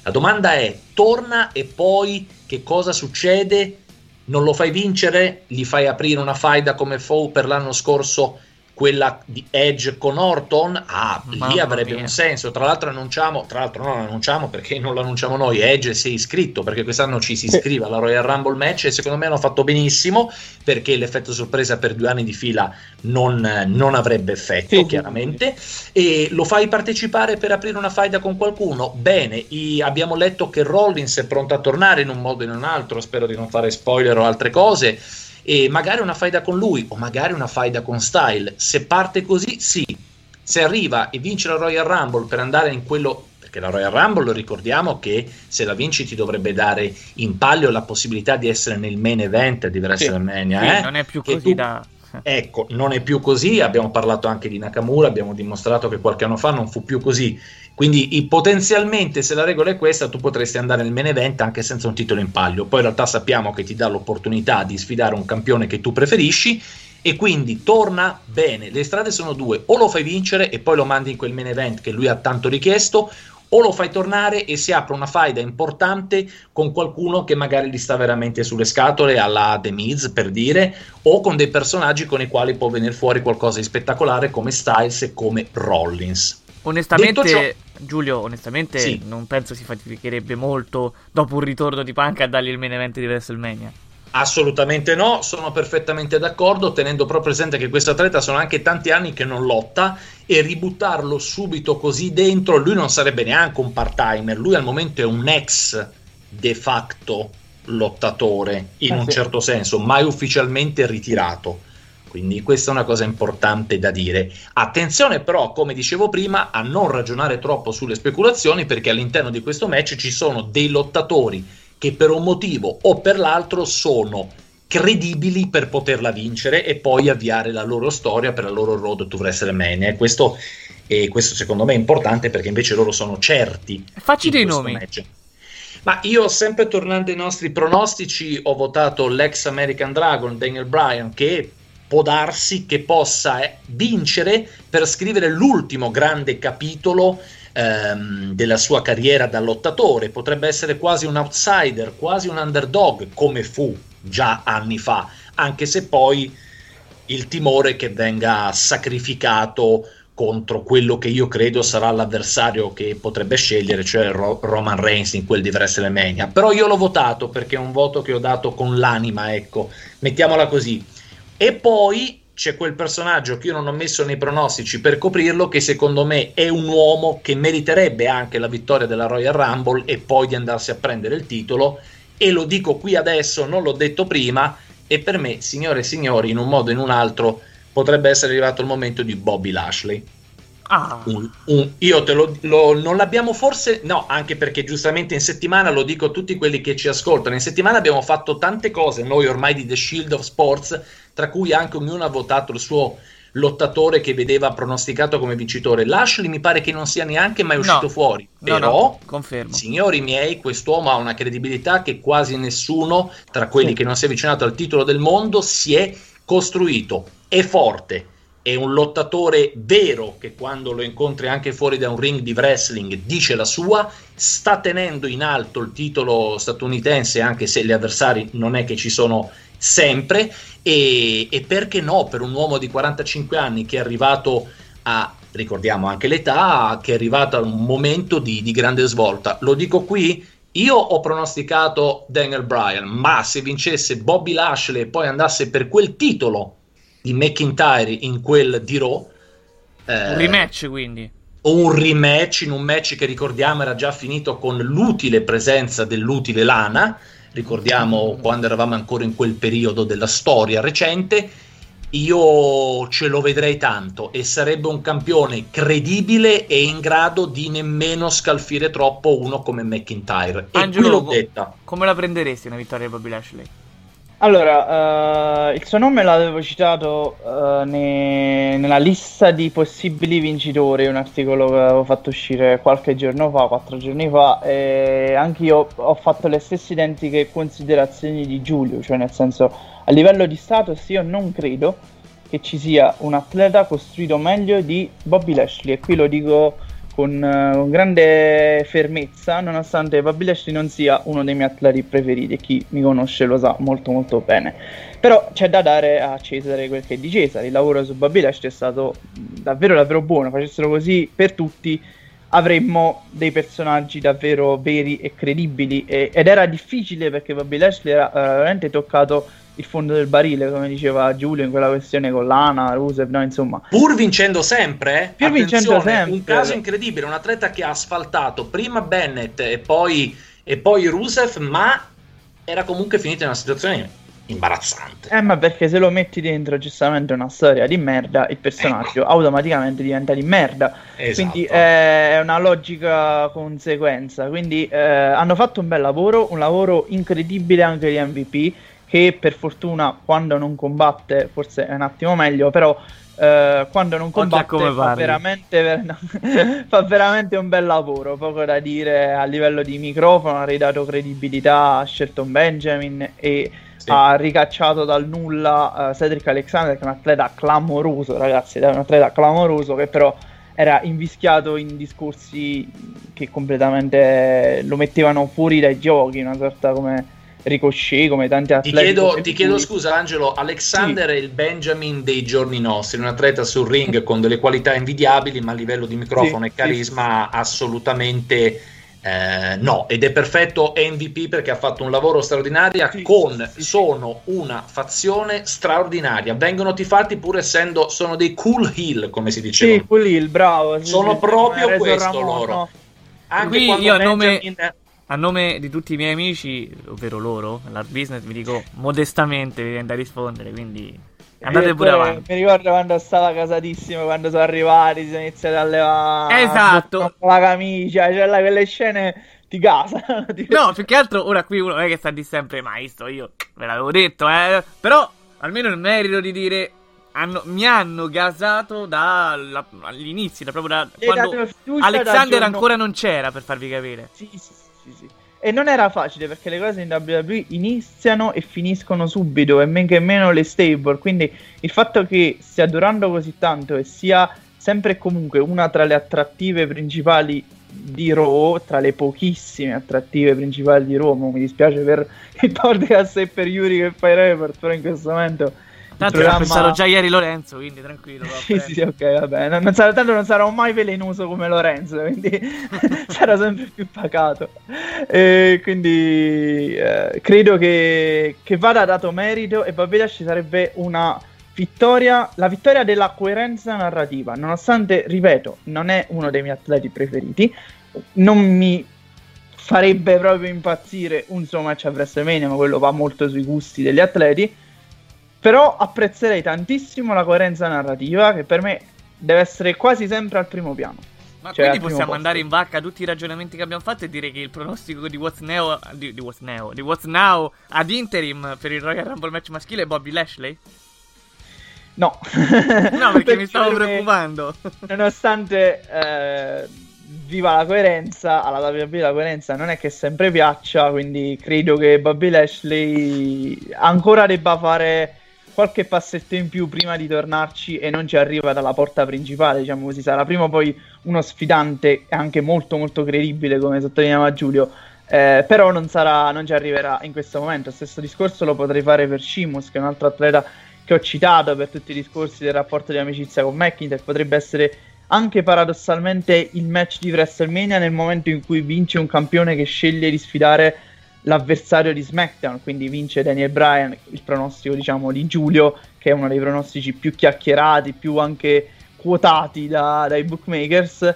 La domanda è, torna e poi che cosa succede? Non lo fai vincere? Gli fai aprire una faida come Foe per l'anno scorso? Quella di Edge con Orton, ah, Mamma lì avrebbe mia. un senso. Tra l'altro annunciamo, tra l'altro non annunciamo perché non lo annunciamo noi, Edge si è iscritto perché quest'anno ci si iscrive alla Royal Rumble match e secondo me hanno fatto benissimo perché l'effetto sorpresa per due anni di fila non, non avrebbe effetto, sì, chiaramente. Sì. E lo fai partecipare per aprire una faida con qualcuno? Bene, i, abbiamo letto che Rollins è pronto a tornare in un modo o in un altro, spero di non fare spoiler o altre cose e magari una faida con lui o magari una faida con Style. Se parte così, sì. Se arriva e vince la Royal Rumble per andare in quello perché la Royal Rumble ricordiamo che se la vinci ti dovrebbe dare in palio la possibilità di essere nel main event di WrestleMania. Sì, eh? non è più che così tu... da Ecco, non è più così, abbiamo parlato anche di Nakamura, abbiamo dimostrato che qualche anno fa non fu più così. Quindi potenzialmente se la regola è questa tu potresti andare nel main event anche senza un titolo in palio. Poi in realtà sappiamo che ti dà l'opportunità di sfidare un campione che tu preferisci e quindi torna bene. Le strade sono due, o lo fai vincere e poi lo mandi in quel main event che lui ha tanto richiesto, o lo fai tornare e si apre una faida importante con qualcuno che magari gli sta veramente sulle scatole, alla The Miz per dire, o con dei personaggi con i quali può venire fuori qualcosa di spettacolare come Styles e come Rollins. Onestamente, Giulio, onestamente sì. non penso si faticherebbe molto dopo un ritorno di Punk a dargli il main event di WrestleMania. Assolutamente no, sono perfettamente d'accordo, tenendo proprio presente che questo atleta sono anche tanti anni che non lotta e ributtarlo subito così dentro, lui non sarebbe neanche un part-timer, lui al momento è un ex de facto lottatore in eh un sì. certo senso, mai ufficialmente ritirato. Quindi questa è una cosa importante da dire. Attenzione però, come dicevo prima, a non ragionare troppo sulle speculazioni perché all'interno di questo match ci sono dei lottatori che per un motivo o per l'altro sono credibili per poterla vincere e poi avviare la loro storia per la loro road to WrestleMania. Questo, e questo secondo me è importante perché invece loro sono certi. Facci dei nomi. Match. Ma io, sempre tornando ai nostri pronostici, ho votato l'ex American Dragon Daniel Bryan che può darsi che possa eh, vincere per scrivere l'ultimo grande capitolo ehm, della sua carriera da lottatore. Potrebbe essere quasi un outsider, quasi un underdog, come fu già anni fa, anche se poi il timore che venga sacrificato contro quello che io credo sarà l'avversario che potrebbe scegliere, cioè Ro- Roman Reigns in quel di WrestleMania. Però io l'ho votato perché è un voto che ho dato con l'anima, ecco, mettiamola così. E poi c'è quel personaggio che io non ho messo nei pronostici per coprirlo, che secondo me è un uomo che meriterebbe anche la vittoria della Royal Rumble e poi di andarsi a prendere il titolo. E lo dico qui adesso, non l'ho detto prima. E per me, signore e signori, in un modo o in un altro, potrebbe essere arrivato il momento di Bobby Lashley. Ah. Un, un, io te lo, lo, non l'abbiamo forse, no, anche perché giustamente in settimana lo dico a tutti quelli che ci ascoltano. In settimana abbiamo fatto tante cose noi ormai di The Shield of Sports tra cui anche ognuno ha votato il suo lottatore che vedeva pronosticato come vincitore. Lashley mi pare che non sia neanche mai uscito no, fuori, no, però, no, signori miei, quest'uomo ha una credibilità che quasi nessuno tra quelli sì. che non si è avvicinato al titolo del mondo si è costruito. È forte, è un lottatore vero che quando lo incontri anche fuori da un ring di wrestling dice la sua, sta tenendo in alto il titolo statunitense anche se gli avversari non è che ci sono sempre e, e perché no per un uomo di 45 anni che è arrivato a ricordiamo anche l'età, che è arrivato a un momento di, di, grande svolta. Lo dico qui, io ho pronosticato Daniel Bryan, ma se vincesse Bobby Lashley e poi andasse per quel titolo di McIntyre in quel di Raw... Eh, un rematch quindi. O un rematch in un match che ricordiamo era già finito con l'utile presenza dell'utile Lana, ricordiamo quando eravamo ancora in quel periodo della storia recente io ce lo vedrei tanto e sarebbe un campione credibile e in grado di nemmeno scalfire troppo uno come McIntyre. E Angelo, l'ho detta. Come la prenderesti una vittoria di Bobby Lashley? Allora, uh, il suo nome l'avevo citato uh, ne- nella lista di possibili vincitori, un articolo che avevo fatto uscire qualche giorno fa, quattro giorni fa, e anche io ho fatto le stesse identiche considerazioni di Giulio, cioè nel senso a livello di status io non credo che ci sia un atleta costruito meglio di Bobby Lashley e qui lo dico con, uh, con grande fermezza, nonostante Bobby Lashley non sia uno dei miei atleti preferiti, chi mi conosce lo sa molto molto bene. Però c'è da dare a Cesare quel che è di Cesare, il lavoro su Bobby Lashley è stato davvero davvero buono, facessero così per tutti avremmo dei personaggi davvero veri e credibili e, ed era difficile perché Bobby Lashley era uh, veramente toccato il fondo del barile, come diceva Giulio in quella questione con Lana, Rusev, no, insomma. Pur vincendo sempre, eh? Pur vincendo sempre. Un caso incredibile, un atleta che ha asfaltato prima Bennett e poi, e poi Rusev, ma era comunque finito in una situazione imbarazzante. Eh, ma perché se lo metti dentro giustamente una storia di merda, il personaggio ecco. automaticamente diventa di merda. Esatto. Quindi eh, è una logica conseguenza. Quindi eh, hanno fatto un bel lavoro, un lavoro incredibile anche di MVP che per fortuna quando non combatte forse è un attimo meglio, però eh, quando non combatte fa veramente, no, fa veramente, un bel lavoro, poco da dire a livello di microfono, ha ridato credibilità a Shelton Benjamin e sì. ha ricacciato dal nulla uh, Cedric Alexander che è un atleta clamoroso ragazzi, è un atleta clamoroso che però era invischiato in discorsi che completamente lo mettevano fuori dai giochi, una sorta come Ricochet, come tanti atleti. Ti chiedo, ti chiedo scusa, Angelo. Alexander sì. è il Benjamin dei giorni nostri, un atleta sul ring con delle qualità invidiabili, ma a livello di microfono sì, e carisma sì. assolutamente. Eh, no, ed è perfetto MVP perché ha fatto un lavoro straordinario con sono una fazione straordinaria. Vengono tifati pur essendo sono dei cool heel, come si diceva. Sì, cool heel, bravo. Sono proprio questo Ramon, loro. No. Anche Qui io a nome a nome di tutti i miei amici, ovvero loro, l'art business, vi dico modestamente vi viene da rispondere, quindi andate pure avanti. Mi ricordo quando stava casatissimo, quando sono arrivati, si sono iniziati a levare esatto. la camicia, cioè là, quelle scene di casa. no, più che altro ora qui uno non è che sta di sempre, mai sto io ve l'avevo detto, eh. Però almeno il merito di dire hanno, mi hanno gasato dall'inizio, da proprio da quando Alexander ancora non c'era, per farvi capire. Sì, sì, sì sì. E non era facile perché le cose in WWE iniziano e finiscono subito, e men che meno le stable. Quindi il fatto che stia durando così tanto e sia sempre e comunque una tra le attrattive principali di Raw, tra le pochissime attrattive principali di Raw, mi dispiace per il podcast e per Yuri che fai report, però in questo momento Tanto l'ha pensato già ieri Lorenzo, quindi tranquillo. sì, sì, ok, vabbè. Non, non sarà, tanto non sarò mai velenoso come Lorenzo, quindi sarà sempre più pacato. E quindi eh, credo che, che, vada dato merito e Babela ci sarebbe una vittoria, la vittoria della coerenza narrativa, nonostante, ripeto, non è uno dei miei atleti preferiti, non mi farebbe proprio impazzire un suo match a WrestleMania, ma quello va molto sui gusti degli atleti però apprezzerei tantissimo la coerenza narrativa che per me deve essere quasi sempre al primo piano. Ma cioè, quindi possiamo posto. andare in vacca tutti i ragionamenti che abbiamo fatto e dire che il pronostico di What's Now, di, di What's Now, di What's Now ad interim per il Royal Rumble match maschile è Bobby Lashley? No. no, perché mi stavo preoccupando. Nonostante eh, viva la coerenza, alla WWE la coerenza non è che sempre piaccia, quindi credo che Bobby Lashley ancora debba fare qualche passetto in più prima di tornarci e non ci arriva dalla porta principale, diciamo così, sarà prima o poi uno sfidante anche molto molto credibile come sottolineava Giulio Eh, però non, sarà, non ci arriverà in questo momento. Stesso discorso lo potrei fare per Shimus, che è un altro atleta che ho citato per tutti i discorsi del rapporto di amicizia con McIntyre. Potrebbe essere anche paradossalmente il match di WrestleMania nel momento in cui vince un campione che sceglie di sfidare l'avversario di SmackDown, quindi vince Daniel Bryan, il pronostico diciamo di Giulio, che è uno dei pronostici più chiacchierati, più anche quotati da, dai bookmakers,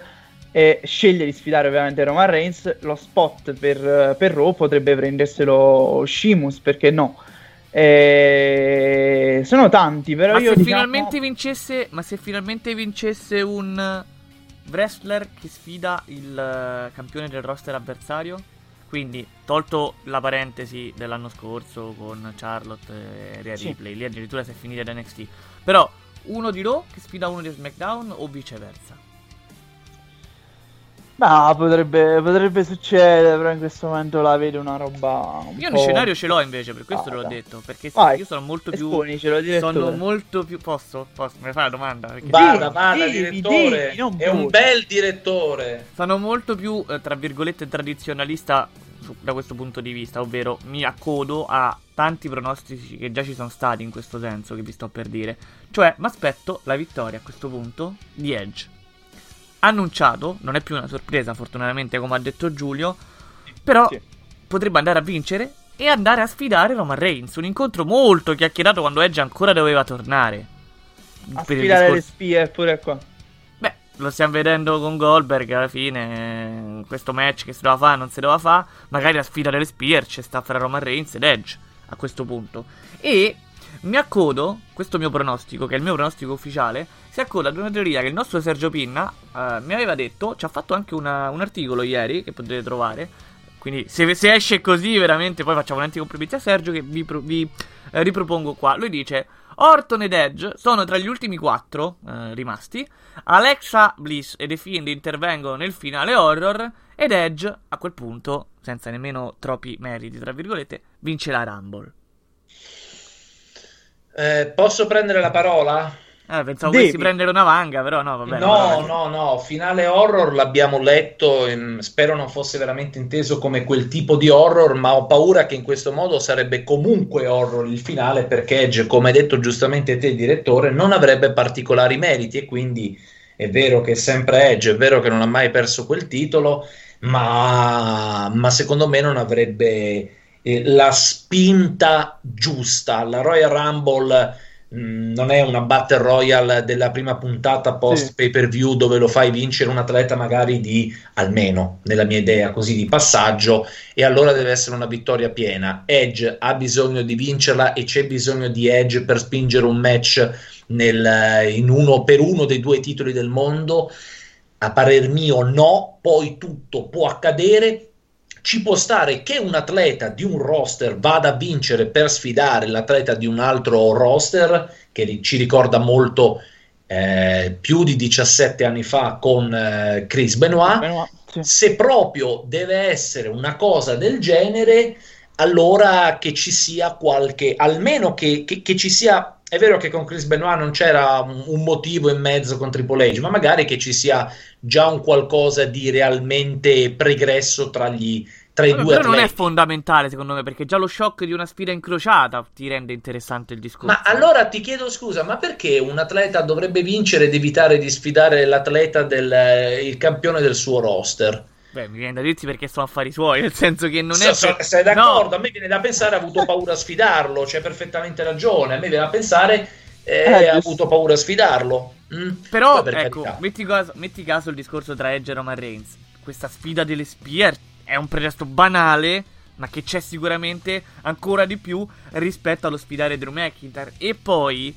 e sceglie di sfidare ovviamente Roman Reigns, lo spot per, per Raw potrebbe prenderselo Shimus, perché no? E... Sono tanti, però ma io se diciamo... finalmente vincesse, ma se finalmente vincesse un wrestler che sfida il uh, campione del roster avversario, quindi tolto la parentesi dell'anno scorso con Charlotte e Rhea Sì. Ripley, lì addirittura si è finita da NXT, però uno di Raw che sfida uno di SmackDown o viceversa. Ma potrebbe, potrebbe succedere, però in questo momento la vedo una roba. un Io un scenario ce l'ho invece, per questo te l'ho detto, perché Vai, io sono molto più Esponicelo, direttore. sono molto più posso? Posso? Mi fai una domanda? Perché Vada, vada, direttore. devi, è un bel direttore. Sono molto più, eh, tra virgolette, tradizionalista da questo punto di vista, ovvero mi accodo a tanti pronostici che già ci sono stati in questo senso che vi sto per dire. Cioè, mi aspetto la vittoria a questo punto di Edge. Annunciato, non è più una sorpresa, fortunatamente, come ha detto Giulio, però Sì. potrebbe andare a vincere e andare a sfidare Roman Reigns. Un incontro molto chiacchierato quando Edge ancora doveva tornare. A Per sfidare le spie pure qua. Beh, lo stiamo vedendo con Goldberg alla fine. Questo match che si doveva fare, non si doveva fare. Magari a sfida delle Spear c'è sta fra Roman Reigns ed Edge a questo punto. E mi accodo, questo mio pronostico, che è il mio pronostico ufficiale, si accoda ad una teoria che il nostro Sergio Pinna eh, mi aveva detto. Ci ha fatto anche una- un articolo ieri che potete trovare. Quindi se, se esce così veramente poi facciamo un anticompromesso a Sergio che vi, vi, eh, ripropongo qua. Lui dice Orton ed Edge sono tra gli ultimi quattro eh, rimasti. Alexa Bliss e The Fiend intervengono nel finale horror. Ed Edge, a quel punto, senza nemmeno troppi meriti, tra virgolette, vince la Rumble. Eh, posso prendere la parola? Eh, pensavo Devi. volessi prendere una vanga, però no, vabbè. no, vabbè. no, no, finale horror l'abbiamo letto, ehm, spero non fosse veramente inteso come quel tipo di horror, ma ho paura che in questo modo sarebbe comunque horror il finale perché Edge, come hai detto giustamente te direttore, non avrebbe particolari meriti e quindi è vero che è sempre Edge, è vero che non ha mai perso quel titolo, ma, ma secondo me non avrebbe eh, la spinta giusta. La Royal Rumble mh, non è una Battle Royale della prima puntata post Sì. pay per view dove lo fai vincere un atleta magari di almeno nella mia idea così di passaggio e allora deve essere una vittoria piena. Edge ha bisogno di vincerla e c'è bisogno di Edge per spingere un match nel, in uno per uno dei due titoli del mondo. A parer mio, no, poi tutto può accadere. Ci può stare che un atleta di un roster vada a vincere per sfidare l'atleta di un altro roster, che ci ricorda molto eh, più di 17 anni fa con eh, Chris Benoit. Benoit, sì. Se proprio deve essere una cosa del genere, allora che ci sia qualche, almeno che, che- che ci sia. È vero che con Chris Benoit non c'era un, un motivo in mezzo con Triple H, ma magari che ci sia già un qualcosa di realmente pregresso tra, gli, tra i Vabbè, due però non è atleti. fondamentale secondo me, perché già lo shock di una sfida incrociata ti rende interessante il discorso. Ma allora ti chiedo scusa, ma perché un atleta dovrebbe vincere ed evitare di sfidare l'atleta del eh, il campione del suo roster? Beh, mi viene da dirti perché sono affari suoi, nel senso che non So- è... so- per- sei d'accordo? No, A me viene da pensare ha avuto paura a sfidarlo, c'è perfettamente ragione. A me viene da pensare eh, Eh, ha giusto. avuto paura a sfidarlo. Mm. Però, per ecco, metti caso, metti caso il discorso tra Edge e Roman Reigns. Questa sfida delle Spear è un pretesto banale, ma che c'è sicuramente ancora di più rispetto allo sfidare Drew McIntyre. E poi,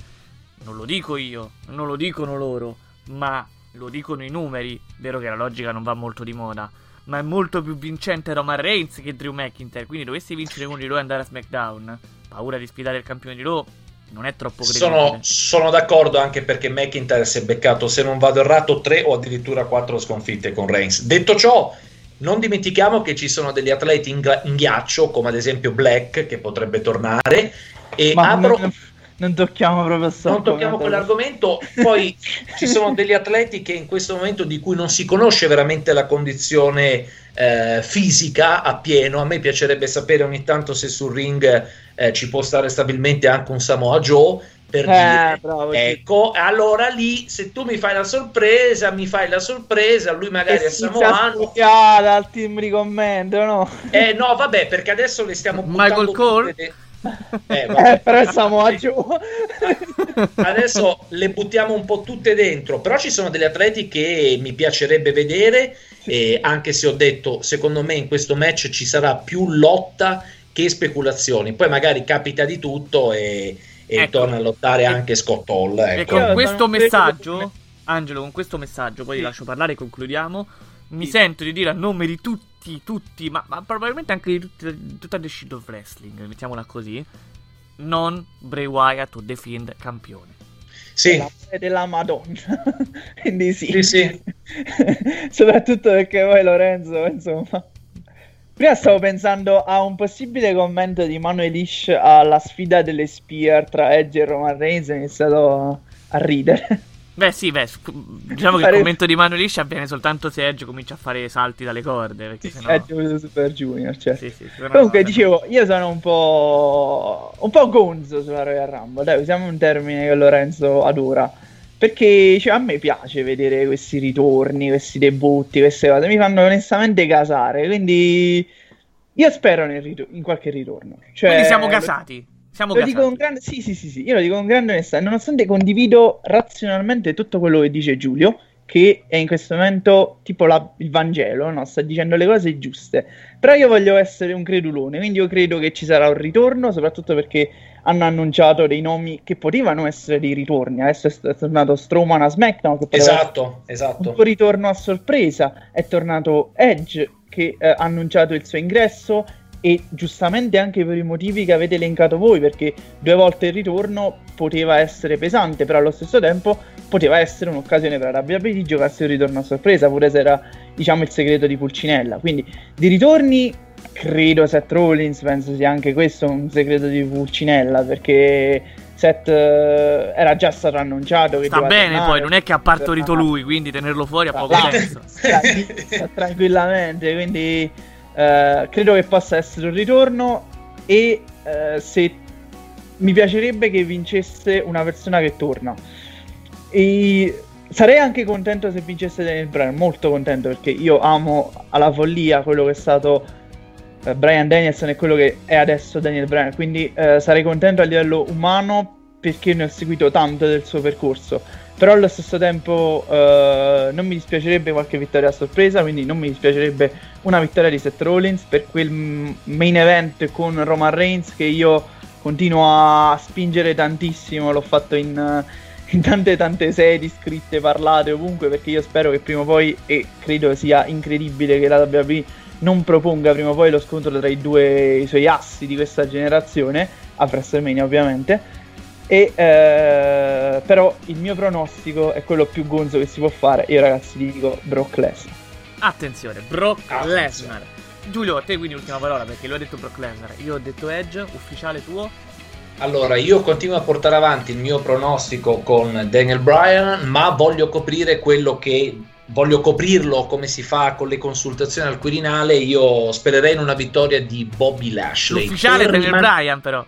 non lo dico io, non lo dicono loro, ma lo dicono i numeri. Vero che la logica non va molto di moda. Ma è molto più vincente Roman Reigns che Drew McIntyre. Quindi dovessi vincere uno di loro e andare a SmackDown. Paura di sfidare il campione di Raw. Non è troppo credibile. Sono, sono d'accordo anche perché McIntyre si è beccato, se non vado errato, tre o addirittura quattro sconfitte con Reigns. Detto ciò, non dimentichiamo che ci sono degli atleti in, gla- in ghiaccio, come ad esempio Black, che potrebbe tornare. E Ma apro, non, non tocchiamo proprio non tocchiamo quell'argomento. Poi ci sono degli atleti che in questo momento di cui non si conosce veramente la condizione eh, fisica a pieno. A me piacerebbe sapere ogni tanto se sul ring eh, ci può stare stabilmente anche un Samoa Joe. Per Eh, dire, bravo, sì. ecco, allora lì se tu mi fai la sorpresa, mi fai la sorpresa, lui magari è samoano. studiata al team ricommendo, no? Eh no, vabbè, perché adesso le stiamo Michael buttando Cole? tutte de- Eh, vabbè. Eh, però siamo a giù. Adesso le buttiamo un po' tutte dentro, però ci sono degli atleti che mi piacerebbe vedere, eh, anche se ho detto, secondo me in questo match ci sarà più lotta che speculazioni, poi magari capita di tutto e, e Ecco. torna a lottare anche Scott Hall. E Ecco. con Io questo messaggio, Angelo, con questo messaggio, poi Sì. ti lascio parlare e concludiamo. Mi Sì. sento di dire a nome di tutti, tutti, ma, ma probabilmente anche di, tutti- tutta The Shield of Wrestling, mettiamola così. Non Bray Wyatt o The Fiend campione. Sì, La fede della Madonna. Quindi sì. Sì, sì. Soprattutto perché poi Lorenzo, insomma. Prima stavo pensando a un possibile commento di Manuel Ish alla sfida delle Spear tra Edge e Roman Reigns e ho iniziato a ridere. Beh, sì, beh, diciamo che il commento di Mano Liscia avviene soltanto se Edge comincia a fare salti dalle corde. Perché sennò... Edge Super Junior, cioè. Sì, sì, Comunque, dicevo, io sono un po'. un po' gonzo sulla Royal Rumble. Dai, usiamo un termine che Lorenzo adora. Perché cioè, a me piace vedere questi ritorni, questi debutti, queste cose. Mi fanno onestamente casare. Quindi. Io spero nel rito- in qualche ritorno. Cioè, Quindi siamo gasati. Siamo Lo dico con grande. Sì, sì, sì, sì. Io lo dico con grande onestà. Nonostante condivido razionalmente tutto quello che dice Giulio, che è in questo momento tipo la- il Vangelo, no? Sta dicendo le cose giuste. Però io voglio essere un credulone, quindi io credo che ci sarà un ritorno, soprattutto perché hanno annunciato dei nomi che potevano essere dei ritorni. Adesso è tornato Strowman a SmackDown, che esatto, un esatto. suo ritorno a sorpresa. È tornato Edge che eh, ha annunciato il suo ingresso e giustamente anche per i motivi che avete elencato voi, perché due volte il ritorno poteva essere pesante, però allo stesso tempo poteva essere un'occasione per la WWE di giocarsi un ritorno a sorpresa, pure se era diciamo il segreto di Pulcinella. Quindi di ritorni credo Seth Rollins, penso sia anche questo un segreto di Pulcinella, perché Seth eh, era già stato annunciato che Sta bene tornare, poi, non è che ha partorito lui, quindi tenerlo fuori ha poco senso. Tranquillamente, quindi eh, credo che possa essere un ritorno e eh, se mi piacerebbe che vincesse una persona che torna. E sarei anche contento se vincesse Daniel Bryan, molto contento perché io amo alla follia quello che è stato eh, Brian Danielson e quello che è adesso Daniel Bryan, quindi eh, sarei contento a livello umano perché ne ho seguito tanto del suo percorso. Però allo stesso tempo eh, non mi dispiacerebbe qualche vittoria a sorpresa, quindi non mi dispiacerebbe una vittoria di Seth Rollins per quel main event con Roman Reigns che io continuo a spingere tantissimo, l'ho fatto in, eh, in tante tante sedi scritte, parlate ovunque, perché io spero che prima o poi, e credo sia incredibile che la WWE non proponga prima o poi lo scontro tra i due i suoi assi di questa generazione, a WrestleMania ovviamente, e, eh, però il mio pronostico è quello più gonzo che si può fare. Io, ragazzi, dico Brock Lesnar. Attenzione, Brock Attenzione. Lesnar. Giulio, a te quindi ultima parola perché lui ha detto Brock Lesnar. Io ho detto Edge, ufficiale tuo. Allora, io continuo a portare avanti il mio pronostico con Daniel Bryan, ma voglio coprire quello che voglio coprirlo come si fa con le consultazioni al Quirinale. Io spererei in una vittoria di Bobby Lashley. L'ufficiale è Per Daniel riman- Bryan però.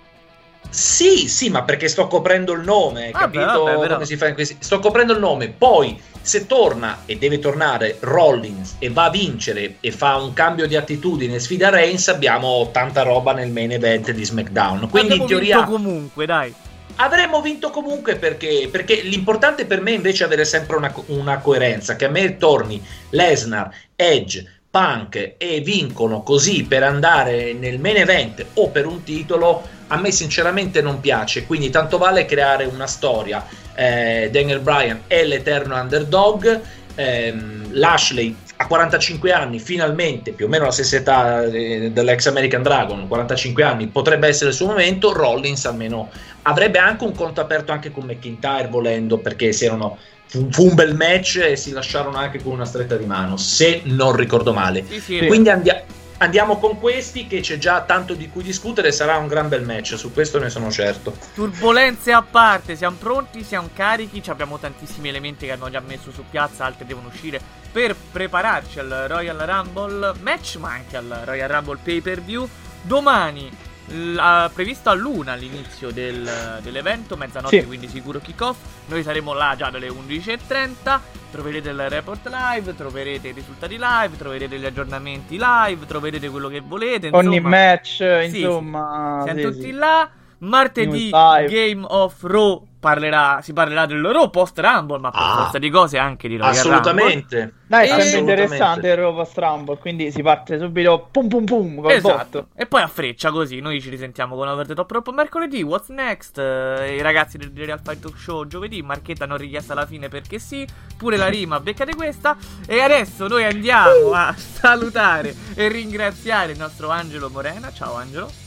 Sì, sì, ma perché sto coprendo il nome, Vabbè, capito vabbè, come si fa in questi... Sto coprendo il nome, poi se torna e deve tornare Rollins e va a vincere e fa un cambio di attitudine e sfida Reigns, abbiamo tanta roba nel main event di SmackDown. Quindi Abbiamo in teoria vinto comunque, dai. Avremmo vinto comunque perché, perché l'importante per me invece è avere sempre una, una coerenza, che a me torni Lesnar, Edge, Punk e vincono così per andare nel main event o per un titolo, a me sinceramente non piace, quindi tanto vale creare una storia. Eh, Daniel Bryan è l'eterno underdog, ehm, Lashley a 45 anni finalmente, più o meno la stessa età eh, dell'ex American Dragon, 45 anni, potrebbe essere il suo momento, Rollins almeno avrebbe anche un conto aperto anche con McIntyre volendo perché si erano fu, un bel match e si lasciarono anche con una stretta di mano se non ricordo male Sì, sì. Sì. quindi andia- andiamo con questi che c'è già tanto di cui discutere, sarà un gran bel match, su questo ne sono certo. Turbolenze a parte, siamo pronti, siamo carichi, abbiamo tantissimi elementi che hanno già messo su piazza, altri devono uscire per prepararci al Royal Rumble match, ma anche al Royal Rumble pay per view. Domani la, previsto a luna l'inizio del, dell'evento, mezzanotte sì. quindi sicuro kick-off. Noi saremo là già dalle 11.30. Troverete il report live, troverete i risultati live, troverete gli aggiornamenti live, troverete quello che volete. Insomma. Ogni match, sì, insomma. Sì. Siamo tutti là. Martedì Game of Raw parlerà, si parlerà del loro post Rumble, ma per ah, forza di cose anche di Royal Assolutamente. Rumble. Dai, è sempre interessante il loro post Rumble, quindi si parte subito pum pum pum col esatto. Botto. E poi a freccia così, noi ci risentiamo con Over the Top Rope mercoledì, What's Next, eh, i ragazzi del Real Fight Talk Show giovedì, Marchetta non richiesta alla fine perché sì, pure la rima, beccate questa. E adesso noi andiamo a salutare e ringraziare il nostro Angelo Morena. Ciao Angelo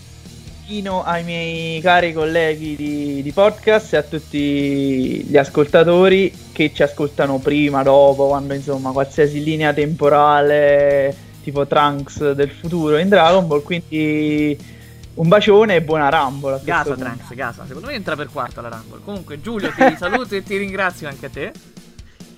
ai miei cari colleghi di, di, podcast e a tutti gli ascoltatori che ci ascoltano prima, dopo, quando insomma qualsiasi linea temporale tipo Trunks del futuro in Dragon Ball. Quindi un bacione e buona Rumble. Gasa Trunks, gasa. Secondo me entra per quarto la Rumble. Comunque Giulio ti saluto e ti ringrazio anche a te.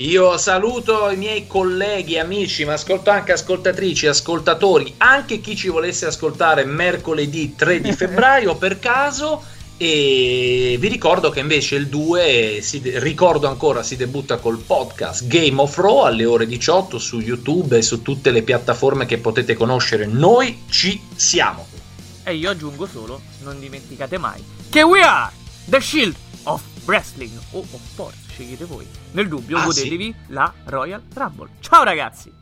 Io saluto i miei colleghi, amici, ma ascolto anche ascoltatrici, ascoltatori, anche chi ci volesse ascoltare mercoledì 3 di febbraio per caso. E vi ricordo che invece il 2, si ricordo ancora, si debutta col podcast Game of Raw alle ore 18 su YouTube e su tutte le piattaforme che potete conoscere. Noi ci siamo. E io aggiungo solo, non dimenticate mai, che we are the Shield of Wrestling o of Sports scegliete voi. Nel dubbio, ah, godetevi sì? la Royal Rumble. Ciao ragazzi!